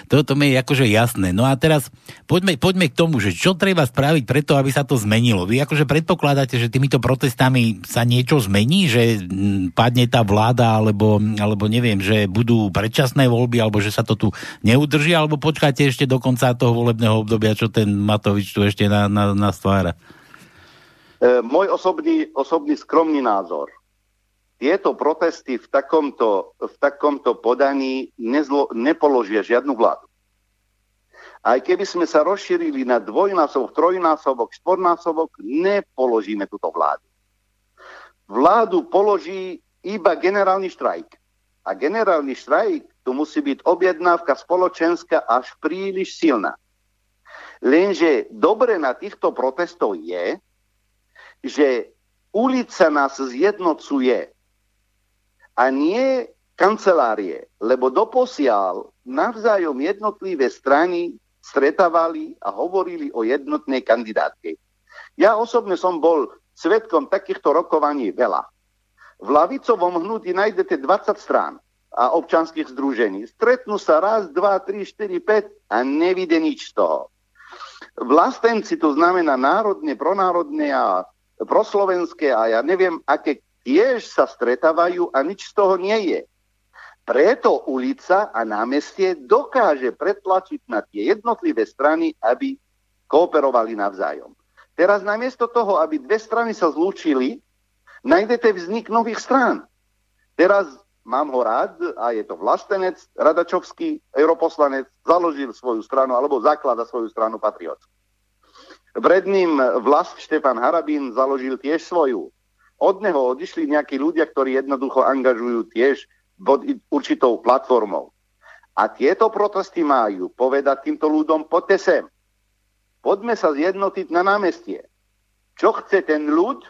Toto mi je akože jasné. No a teraz poďme, poďme k tomu, že čo treba spraviť preto, aby sa to zmenilo. Vy akože predpokladáte, že týmito protestami sa niečo zmení, že mm, padne tá vláda, alebo, alebo neviem, že budú predčasné voľby, alebo že sa to tu neudrží, alebo počkáte ešte do konca toho toho volebného obdobia, čo ten Matovič tu ešte na, na, na stvára? E, môj osobný, osobný skromný názor. Tieto protesty v takomto, v takomto podaní nezlo, nepoložia žiadnu vládu. Aj keby sme sa rozšírili na dvojnásobok, trojnásobok, štvornásobok, nepoložíme túto vládu. Vládu položí iba generálny štrajk. A generálny štrajk tu musí byť objednávka spoločenská až príliš silná. Lenže dobre na týchto protestoch je, že ulica nás zjednocuje a nie kancelárie, lebo doposiaľ navzájom jednotlivé strany stretávali a hovorili o jednotnej kandidátke. Ja osobne som bol svetkom takýchto rokovaní veľa. V lavicovom hnutí nájdete 20 strán a občanských združení. Stretnú sa raz, dva, tri, štyri, päť a nevidie nič z toho. Vlastenci, to znamená národne, pronárodne a proslovenské a ja neviem, aké tiež sa stretávajú a nič z toho nie je. Preto ulica a námestie dokáže pretlačiť na tie jednotlivé strany, aby kooperovali navzájom. Teraz namiesto toho, aby dve strany sa zlúčili, nájdete vznik nových strán. Teraz mám ho rád a je to vlastenec, Radačovský, europoslanec, založil svoju stranu alebo zaklada svoju stranu Patriot. Pred ním vlast Štefan Harabín založil tiež svoju. Od neho odišli nejakí ľudia, ktorí jednoducho angažujú tiež určitou platformou. A tieto protesty majú povedať týmto ľuďom, poďte sem. Poďme sa zjednotiť na námestie. Čo chce ten ľud,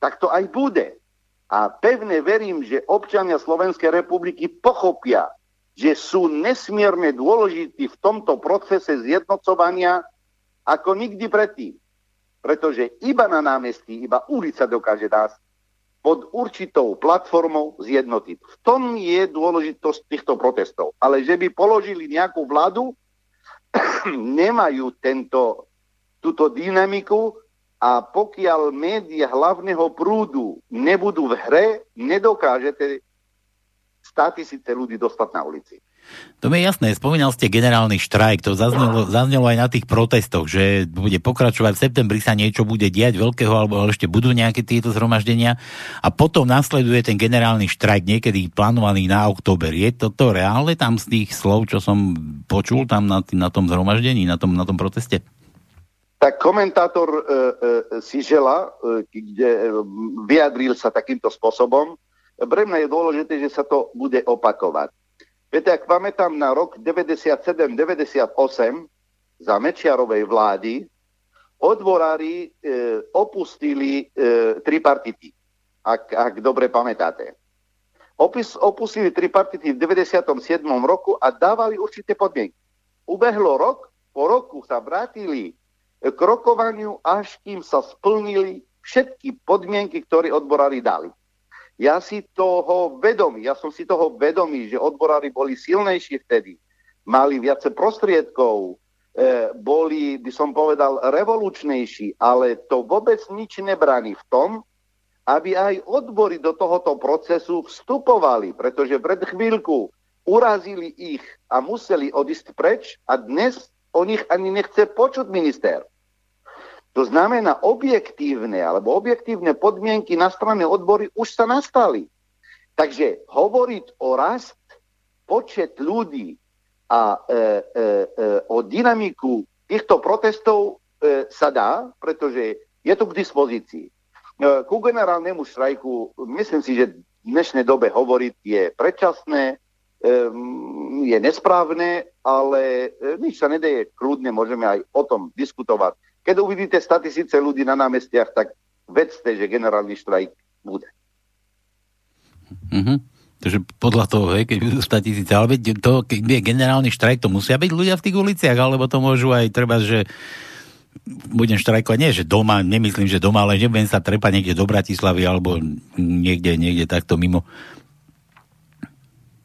tak to aj bude. A pevne verím, že občania Slovenskej republiky pochopia, že sú nesmierne dôležití v tomto procese zjednocovania ako nikdy predtým. Pretože iba na námestí, iba ulica dokáže nás pod určitou platformou zjednotiť. V tom je dôležitosť týchto protestov. Ale že by položili nejakú vládu, nemajú tento, túto dynamiku a pokiaľ médiá hlavného prúdu nebudú v hre, nedokážete státisíce ľudí dostať na ulici. To mi je jasné, spomínal ste generálny štrajk, to zaznelo, zaznelo aj na tých protestoch, že bude pokračovať v septembri sa niečo bude diať veľkého, alebo ešte budú nejaké tieto zhromaždenia a potom nasleduje ten generálny štrajk niekedy plánovaný na október. Je toto reálne tam z tých slov, čo som počul tam na, na tom zhromaždení, na tom, na tom proteste? Tak komentátor e, e, si žela, e, kde e, vyjadril sa takýmto spôsobom. Pre mňa je dôležité, že sa to bude opakovať. Viete, ak pamätám na rok 97-98 za Mečiarovej vlády, odborári e, opustili e, tripartity, ak, ak dobre pamätáte. Opis, opustili tripartity v 97. roku a dávali určité podmienky. Ubehlo rok, po roku sa vrátili k rokovaniu, až kým sa splnili všetky podmienky, ktoré odborári dali. Ja si toho vedomý, ja som si toho vedomý, že odborári boli silnejší vtedy, mali viacej prostriedkov, e, boli, by som povedal, revolučnejší, ale to vôbec nič nebráni v tom, aby aj odbory do tohoto procesu vstupovali, pretože pred chvíľku urazili ich a museli odísť preč a dnes o nich ani nechce počuť minister. To znamená, objektívne alebo objektívne podmienky na strane odbory už sa nastali. Takže hovoriť o rast, počet ľudí a e, e, e, o dynamiku týchto protestov e, sa dá, pretože je to k dispozícii. E, ku generálnemu štrajku myslím si, že v dnešnej dobe hovoriť je predčasné, je nesprávne, ale e, nič sa nedeje, kľudne môžeme aj o tom diskutovať keď uvidíte 100 tisíce ľudí na námestiach, tak vedzte, že generálny štrajk bude. Mm-hmm. Takže podľa toho, hej, keď budú 100 tisíce, ale to, keď je generálny štrajk, to musia byť ľudia v tých uliciach, alebo to môžu aj treba, že budem štrajkovať, nie že doma, nemyslím, že doma, ale nebudem sa trepať niekde do Bratislavy alebo niekde, niekde takto mimo.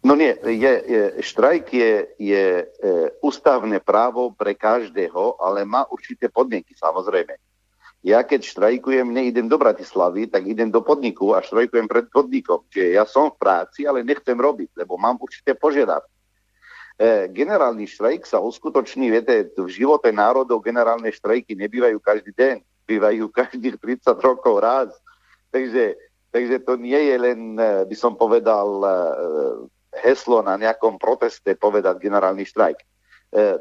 No nie, je, je, štrajk je, je e, ústavné právo pre každého, ale má určité podmienky samozrejme. Ja keď štrajkujem, neidem do Bratislavy, tak idem do podniku a štrajkujem pred podnikom. Čiže ja som v práci, ale nechcem robiť, lebo mám určité požiadavky. E, generálny štrajk sa uskutoční, viete, v živote národov generálne štrajky nebývajú každý deň, bývajú každých 30 rokov raz. Takže, takže to nie je len, e, by som povedal, e, heslo na nejakom proteste povedať generálny štrajk. E,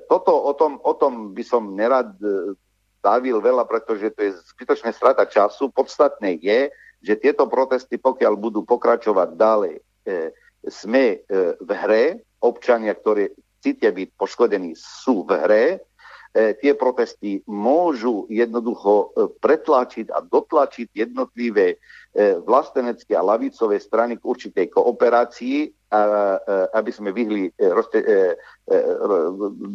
toto o tom, o tom by som nerad e, dávil veľa, pretože to je zbytočná strata času. Podstatné je, že tieto protesty, pokiaľ budú pokračovať ďalej, e, sme v hre, občania, ktorí cítia byť poškodení, sú v hre, tie protesty môžu jednoducho pretlačiť a dotlačiť jednotlivé vlastenecké a lavicové strany k určitej kooperácii aby sme vyhli, e, e, e,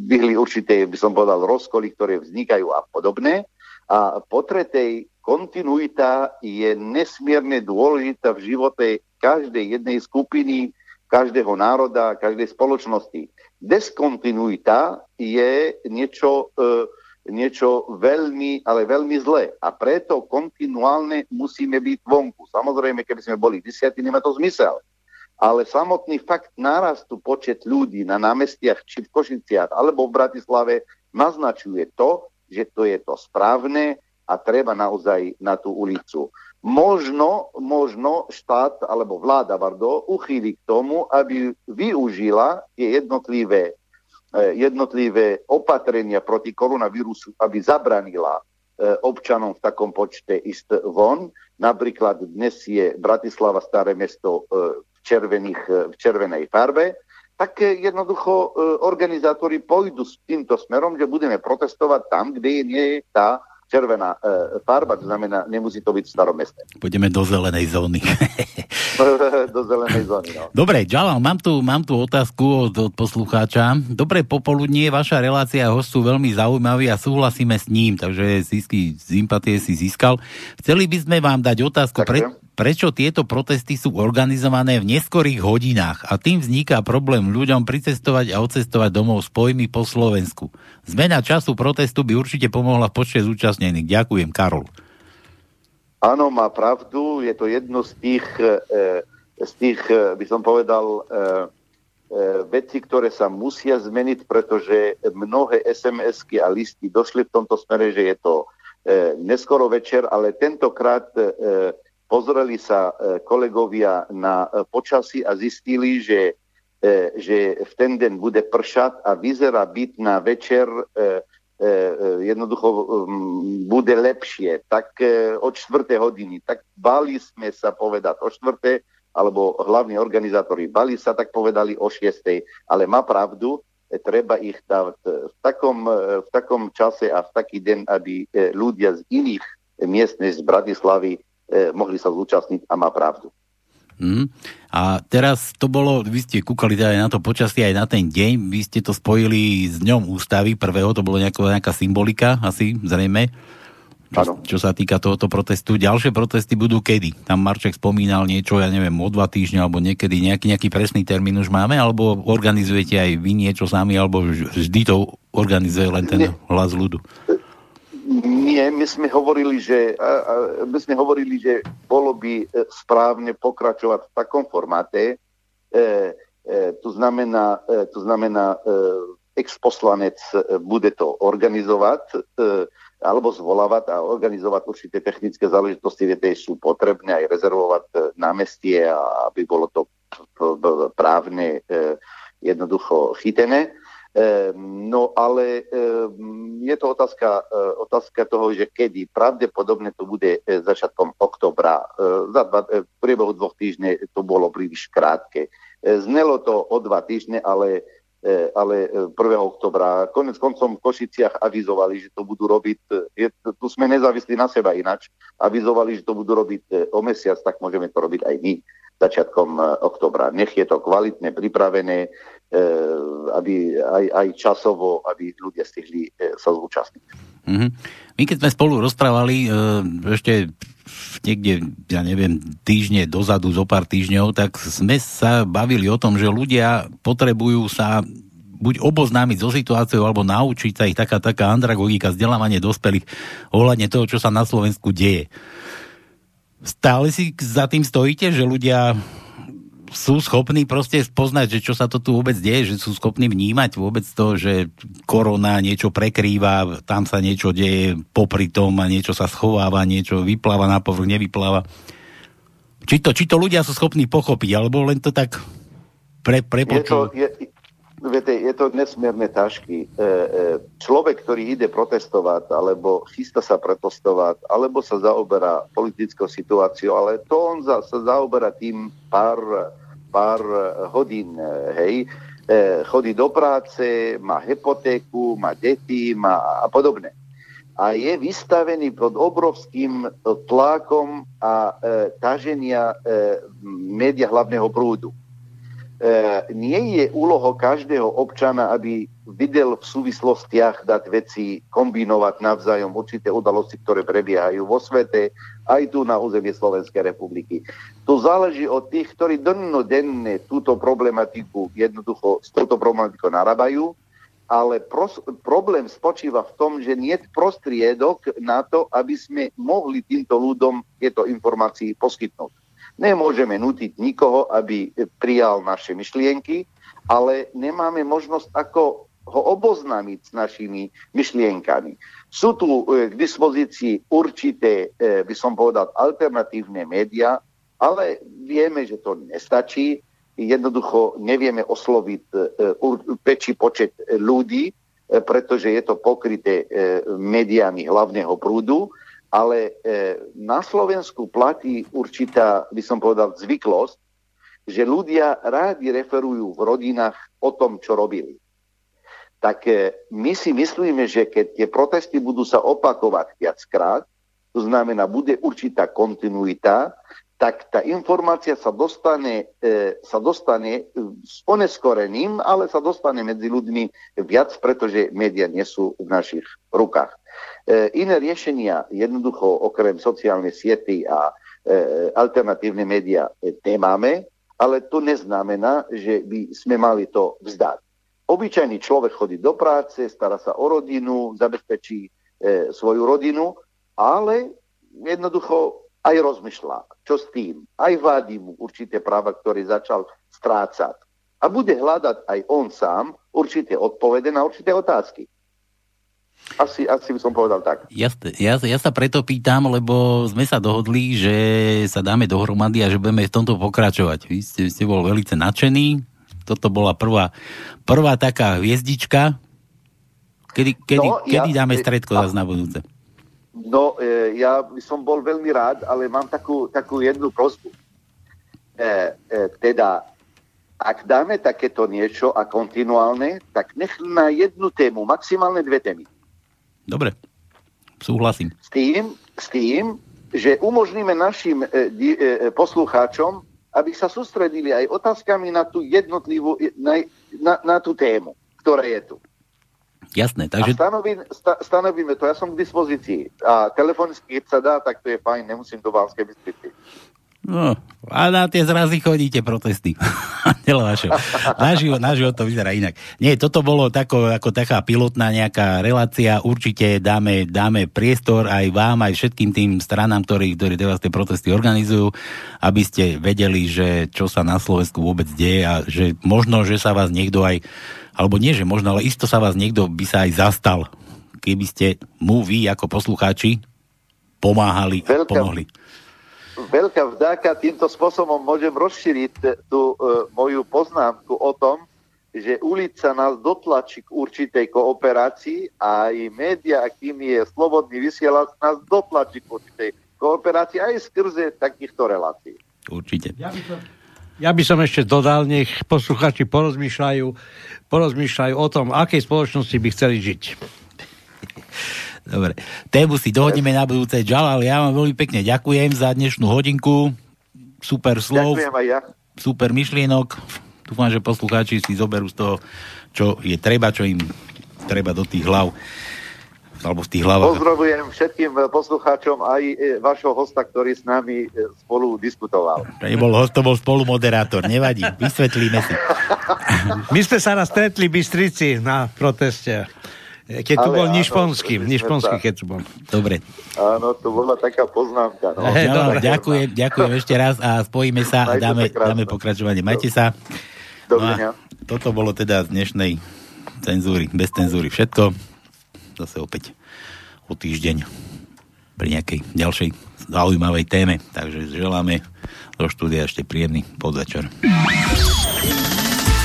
vyhli určité, by som povedal, rozkoly, ktoré vznikajú a podobné. A po tretej, kontinuita je nesmierne dôležitá v živote každej jednej skupiny, každého národa, každej spoločnosti. Deskontinuita je niečo, niečo veľmi, ale veľmi zlé. A preto kontinuálne musíme byť vonku. Samozrejme, keby sme boli desiatí, nemá to zmysel ale samotný fakt nárastu počet ľudí na námestiach či v Košiciach alebo v Bratislave naznačuje to, že to je to správne a treba naozaj na tú ulicu. Možno, možno štát alebo vláda Vardo uchýli k tomu, aby využila tie jednotlivé, eh, jednotlivé opatrenia proti koronavírusu, aby zabranila eh, občanom v takom počte ísť von. Napríklad dnes je Bratislava staré mesto eh, v, červených, v červenej farbe tak jednoducho organizátori pôjdu s týmto smerom, že budeme protestovať tam, kde nie je tá červená e, farba, to znamená, nemusí to byť v starom meste. Pôjdeme do zelenej zóny. do zelenej zóny, no. Dobre, Ďalal, mám tu, mám tu otázku od, od poslucháča. Dobré popoludnie, vaša relácia hostu veľmi zaujímavý a súhlasíme s ním, takže získy, sympatie si získal. Chceli by sme vám dať otázku, pre, prečo tieto protesty sú organizované v neskorých hodinách a tým vzniká problém ľuďom pricestovať a odcestovať domov s pojmy po Slovensku. Zmena času protestu by určite pomohla v počte zúčastnených. Ďakujem, Karol. Áno, má pravdu. Je to jedno z tých, e, z tých e, by som povedal, e, veci, ktoré sa musia zmeniť, pretože mnohé SMS-ky a listy došli v tomto smere, že je to neskoro večer, ale tentokrát pozreli sa e, kolegovia na e, počasí a zistili, že, e, že v ten deň bude pršať a vyzerá byť na večer jednoducho bude lepšie, tak od 4. hodiny. Tak bali sme sa povedať o 4. alebo hlavní organizátori bali sa tak povedali o 6. Ale má pravdu, treba ich dať v takom, v takom čase a v taký deň, aby ľudia z iných miest z Bratislavy mohli sa zúčastniť a má pravdu. Mm. A teraz to bolo, vy ste kúkali teda aj na to počasie, aj na ten deň, vy ste to spojili s dňom ústavy, prvého to bolo nejaká, nejaká symbolika, asi zrejme, čo, čo sa týka tohoto protestu. Ďalšie protesty budú kedy? Tam Marček spomínal niečo, ja neviem, o dva týždne, alebo niekedy nejaký, nejaký presný termín už máme, alebo organizujete aj vy niečo sami, alebo vždy to organizuje len ten hlas ľudu? Nie, my sme hovorili, že, my sme hovorili, že bolo by e, správne pokračovať v takom formáte. E, e, to znamená, e, to znamená e, ex-poslanec e, bude to organizovať e, alebo zvolávať a organizovať určité technické záležitosti, kde sú potrebné aj rezervovať e, námestie, aby bolo to právne e, jednoducho chytené. Ehm, no ale ehm, je to otázka, eh, otázka toho, že kedy. Pravdepodobne to bude eh, začiatkom oktobra. Eh, za dva, v priebehu dvoch týždne to bolo príliš krátke. Znelo to o dva týždne, ale, ale 1. oktobra. Konec koncom v Košiciach avizovali, že to budú robiť, je, tu sme nezávislí na seba inač, avizovali, že to budú robiť o mesiac, tak môžeme to robiť aj my začiatkom oktobra. Nech je to kvalitne pripravené, aby aj, aj časovo, aby ľudia stihli eh, sa zúčastniť. Mm-hmm. My keď sme spolu rozprávali eh, ešte niekde, ja neviem, týždne dozadu, zo pár týždňov, tak sme sa bavili o tom, že ľudia potrebujú sa buď oboznámiť so situáciou, alebo naučiť sa ich taká, taká andragogika, vzdelávanie dospelých ohľadne toho, čo sa na Slovensku deje. Stále si za tým stojíte, že ľudia sú schopní proste spoznať, že čo sa to tu vôbec deje, že sú schopní vnímať vôbec to, že korona niečo prekrýva, tam sa niečo deje popri tom a niečo sa schováva, niečo vypláva na povrch, nevypláva. Či to, či to ľudia sú schopní pochopiť, alebo len to tak pre, prepočujú? Je to, je, viete, je to nesmierne ťažký. E, e, človek, ktorý ide protestovať, alebo chystá sa protestovať, alebo sa zaoberá politickou situáciou, ale to on za, sa zaoberá tým pár pár hodín, hej, e, chodí do práce, má hypotéku, má deti má a podobne. A je vystavený pod obrovským tlakom a e, taženia e, média hlavného prúdu. E, nie je úloho každého občana, aby videl v súvislostiach dať veci, kombinovať navzájom určité udalosti, ktoré prebiehajú vo svete, aj tu na území Slovenskej republiky. To záleží od tých, ktorí dennodenne túto problematiku jednoducho s touto problematikou narábajú, ale pros- problém spočíva v tom, že nie je prostriedok na to, aby sme mohli týmto ľuďom tieto informácie poskytnúť. Nemôžeme nutiť nikoho, aby prijal naše myšlienky, ale nemáme možnosť, ako ho oboznámiť s našimi myšlienkami. Sú tu k dispozícii určité, by som povedal, alternatívne médiá, ale vieme, že to nestačí. Jednoducho nevieme osloviť väčší počet ľudí, pretože je to pokryté médiami hlavného prúdu ale e, na Slovensku platí určitá, by som povedal, zvyklosť, že ľudia rádi referujú v rodinách o tom, čo robili. Tak e, my si myslíme, že keď tie protesty budú sa opakovať viackrát, to znamená, bude určitá kontinuita, tak tá informácia sa dostane, e, sa dostane s oneskorením, ale sa dostane medzi ľuďmi viac, pretože médiá nie sú v našich rukách. E, iné riešenia jednoducho okrem sociálnej siety a e, alternatívne médiá e, nemáme, ale to neznamená, že by sme mali to vzdať. Obyčajný človek chodí do práce, stará sa o rodinu, zabezpečí e, svoju rodinu, ale jednoducho aj rozmýšľa, čo s tým. Aj vádí mu určité práva, ktoré začal strácať. A bude hľadať aj on sám určité odpovede na určité otázky. Asi, asi by som povedal tak. Jasne, ja, ja sa preto pýtam, lebo sme sa dohodli, že sa dáme dohromady a že budeme v tomto pokračovať. Vy ste, ste bol veľmi nadšený. Toto bola prvá, prvá taká hviezdička. Kedy, kedy, no, kedy ja, dáme stredko zase na budúce? No, e, ja by som bol veľmi rád, ale mám takú, takú jednu prozbu. E, e, teda, ak dáme takéto niečo a kontinuálne, tak nech na jednu tému, maximálne dve témy. Dobre, súhlasím. S tým, s tým že umožníme našim e, e, e, poslucháčom, aby sa sústredili aj otázkami na tú jednotlivú, na, na, na tú tému, ktorá je tu. Jasné, takže... A stanovím, sta, stanovíme to, ja som k dispozícii. A telefonicky, keď sa dá, tak to je fajn, nemusím do Banskej Bystrici. No, a na tie zrazy chodíte protesty. naživo, naživo to vyzerá inak. Nie, toto bolo tako, ako taká pilotná nejaká relácia. Určite dáme, dáme priestor aj vám, aj všetkým tým stranám, ktorí, ktorí teraz tie protesty organizujú, aby ste vedeli, že čo sa na Slovensku vôbec deje a že možno, že sa vás niekto aj, alebo nie, že možno, ale isto sa vás niekto by sa aj zastal, keby ste mu vy ako poslucháči pomáhali a pomohli veľká vďaka. Týmto spôsobom môžem rozšíriť tú e, moju poznámku o tom, že ulica nás dotlačí k určitej kooperácii a aj média, akým je slobodný vysielač, nás dotlačí k určitej kooperácii aj skrze takýchto relácií. Určite. Ja by som, ja by som ešte dodal, nech posluchači porozmýšľajú, porozmýšľajú o tom, akej spoločnosti by chceli žiť. Dobre. Tému si dohodneme na budúce. Ďalal, ja vám veľmi pekne ďakujem za dnešnú hodinku. Super slov. Ďakujem aj ja. Super myšlienok. Dúfam, že poslucháči si zoberú z toho, čo je treba, čo im treba do tých hlav alebo v tých hlavách. Pozdravujem všetkým poslucháčom aj e, vašho hosta, ktorý s nami e, spolu diskutoval. To nebol host, to bol spolumoderátor, nevadí, vysvetlíme si. My sme sa raz stretli v Bystrici na proteste. Keď tu bol Nišponský, Nišponský, keď tu bol. Dobre. Áno, to bola taká poznámka. No. Hey, no, ďakujem, ďakujem ešte raz a spojíme sa a dáme, dáme pokračovanie. Majte sa. No toto bolo teda z dnešnej cenzúry, bez cenzúry všetko. Zase opäť o týždeň pri nejakej ďalšej zaujímavej téme. Takže želáme do štúdia ešte príjemný podvečer.